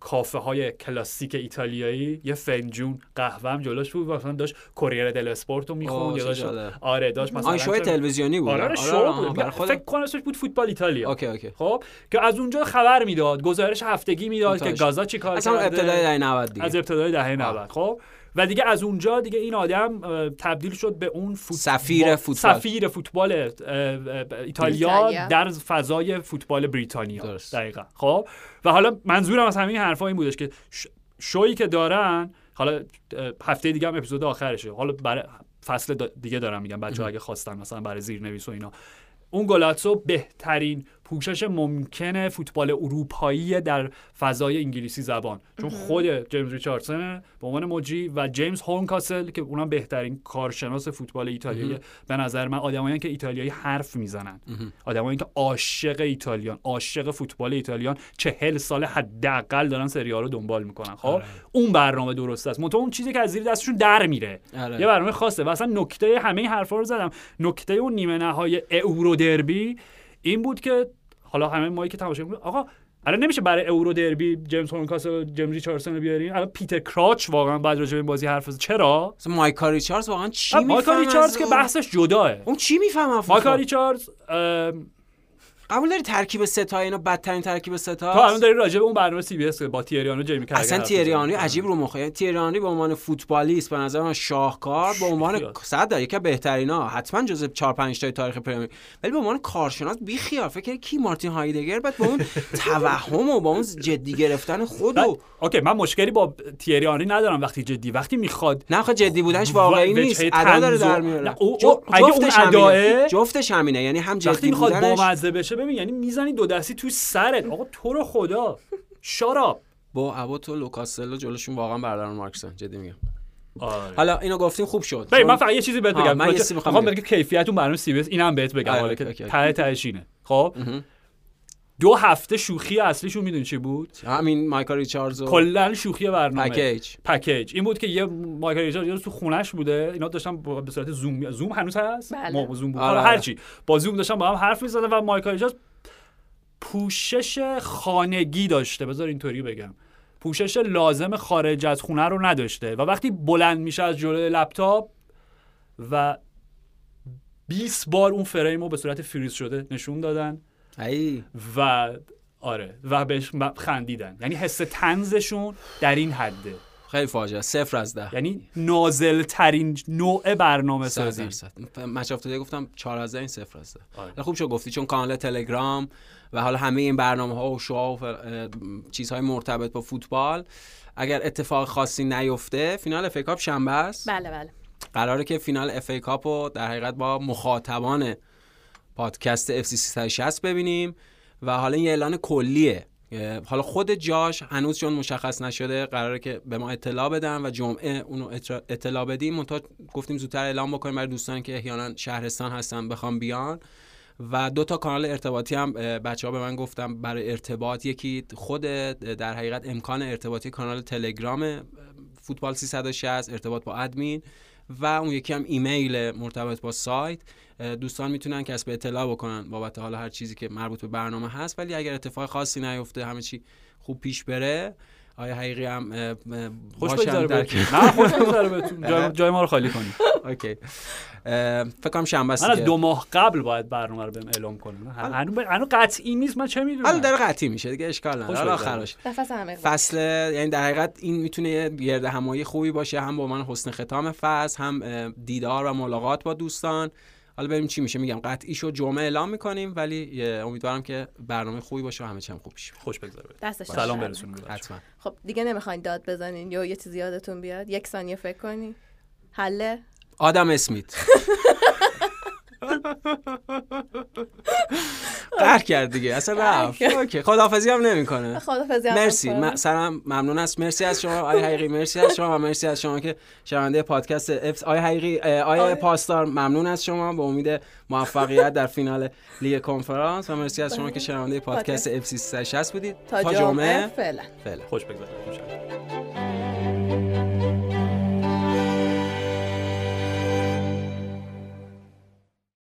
کافه های کلاسیک ایتالیایی یه فنجون قهوه هم جلوش بود و مثلا داشت Corriere dello Sport رو می‌خوند یا داشت. آره داشت مثلا شو تلویزیونی بود. آره آره شو بود. خودم. فکر کنم بود فوتبال ایتالیا. اوکی اوکی. خب که از اونجا خبر می‌داد گزارش هفتگی می‌داد که. گازا چی کار اصلا کرده؟ ابتدای دهه 90 دیگه. از ابتدای دهه 90 خب و دیگه از اونجا دیگه این آدم تبدیل شد به اون فوت... سفیر با- فوتبال. سفیر فوتبال ایتالیا. در فضای فوتبال بریتانیا درست. دقیقا خب و حالا منظورم از همین حرفا این بودش که. شویی که دارن حالا هفته دیگه هم اپیزود آخرشه حالا برای فصل دیگه دارم میگم بچه اگه خواستن مثلا برای زیرنویس و اینا اون گلاتسو بهترین پوشش ممکنه فوتبال اروپایی در فضای انگلیسی زبان. چون خود جیمز ریچاردسون به عنوان مجری و جیمز هولمکاسل که اونم بهترین کارشناس فوتبال ایتالیایی به نظر من آدمایی که ایتالیایی حرف می‌زنن. آدمایی که عاشق ایتالیان عاشق فوتبال ایتالیان چهل سال حداقل دارن سری رو دنبال می‌کنن. خب؟ اون برنامه درست است. منتها اون چیزی که از زیر دستشون در میره. آره. یه برنامه خاصه. و اصلا نکته همه حرفا رو زدم. نکته اون نیمه نهایی اورو دربی این بود که حالا همه ما که تماشا می‌کنیم آقا الان نمیشه برای اورو دربی جیمز هورنکاسل و جیمز ریچاردسون رو بیارین؟ الان پیتر کراچ واقعا بعد راجع به این بازی حرف بزنه. چرا؟ مایکا ریچاردز واقعا چی مایکل می‌فهمه؟ ریچاردز که بحثش جداه. اون چی می‌فهمه؟ مایکل ریچاردز ام، قبول داری ترکیب ستا اینا بدترین ترکیب ستا تو الان داری راجع به اون برنامه CBS با تیری آنری و جیمی کرگر اصلا تیری آنری می‌زنی. عجیب رو مخه. یعنی تیری آنری به عنوان فوتبالیست به نظر من شاهکار به عنوان. صد در یکی از بهترینا. حتما جزو 4 5 تای تاریخ پرمیر ولی به عنوان کارشناس بی خیال فکر کی مارتین هایدگر بعد با اون توهم و با اون جدی گرفتن خود و اوکی من مشکلی با تیری آنری ندارم وقتی جدی. وقتی می‌خواد نه جدی بودنش واقعی نیست. ادا داره در میاره. اون جفتش همینه. اداه- جفتش همینه. یعنی هم جدی می‌خواد بودنش بامزه بشه ببین یعنی می‌زنی دو دستی تو سرت. آقا تو رو خدا. شاراب با ابوت و کاستلو جلوشون واقعا برادران مارکسن. جدی میگم. آره. حالا اینو گفتیم خوب شد. ببین من فقط یه چیزی بهت بگم. من می‌خوام بگم. بگم کیفیت اون برنامه CBS اینم بهت بگم. آره، حالا که. ته خب؟ دو هفته شوخی اصلیشون می‌دونی چی بود؟ همین مایکل ریچاردز و کلا شوخی برنامه. پکیج. پکیج. این بود که یه مایکل ریچارد یه روز تو خونش بوده. اینا داشتن با- به صورت زوم زوم هنوز هست؟ بله. موقع زوم بود. آره، حالا آره. هرچی با زوم داشتن با هم حرف می‌زدن و مایکل ریچارد پوشش خانگی داشته. بذار اینطوری بگم. پوشش لازم خارج از خونه رو نداشته. و وقتی بلند میشه از جلوی لپتاپ و 20 بار اون فریم رو به صورت فریز شده نشون دادن. ای. و آره و بهش خندیدن. یعنی حس تنزشون در این حده. خیلی فاجعه صفر از ده. یعنی نازل ترین نوع برنامه سازی. درصد. مچ افتاده گفتم 4 از ده این صفر از ده. آره. خوب شد گفتی چون کانال تلگرام و حالا همه این برنامه ها و شوها و چیزهای مرتبط با فوتبال اگر اتفاق خاصی نیفته فینال FA Cup شنبه است. بله بله. قراره که فینال FA Cup رو در حقیقت با مخاطبان پادکست FC 360 ببینیم و حالا این اعلان کلیه. حالا خود جاش هنوز چون مشخص نشده قراره که به ما اطلاع بدن و جمعه اونو اطلاع بدیم. منتها گفتیم زودتر اعلام بکنیم برای دوستانی که احیانا شهرستان هستن بخوام بیان. و دو تا کانال ارتباطی هم بچه ها به من گفتم برای ارتباط. یکی خود در حقیقت امکان ارتباطی کانال تلگرام فوتبال 360 ارتباط با ادمین. و اون یکی هم ایمیل مرتبط با سایت. دوستان می‌تونن کسب اطلاع بکنن بابت حالا هر چیزی که مربوط به برنامه هست ولی اگر اتفاق خاصی نیفته همه چی خوب پیش بره آیا حقیقی هم خوش بگذاره بهتون. نه خوش بگذاره بهتون. جای ما رو خالی کنیم اوکی. فکر کنم شنبه من از دو ماه قبل باید برنامه رو بهم اعلام کنم هنوز قطعی نیست من چه می‌دونم؟ حالا داره قطعی میشه دیگه اشکال نداره. حالا آخرش فصل یعنی در حقیقت این می‌تونه گرد همایی خوبی باشه هم با من حسن ختام فصل هم دیدار و ملاقات با دوستان. حالا بریم چی میشه؟ میگم قطعی شو جمعه اعلام می‌کنیم ولی امیدوارم که برنامه خوبی باشه و همه چی هم خوب بشه. خوش بگذره. سلام برسونیم حتما. خب دیگه نمی‌خواین داد بزنین یا یه چیزی یادتون بیاد؟ یک ثانیه فکر کنی حله؟ آدم اسمیت. قهر کرد دیگه. اصلا رفت. اوکی. خدافظی هم نمی‌کنه. خدافظی هم مرسی. سلام ممنون است. مرسی از شما. آی حقیقی مرسی از شما و مرسی از شما که شنونده پادکست اف آی حقیقی آی پاسدار ممنون از شما. به امید موفقیت در فینال لیگ کنفرانس. و مرسی از شما که شنونده پادکست اف سی بودید. تا جمعه فعلا. خوش بگذارید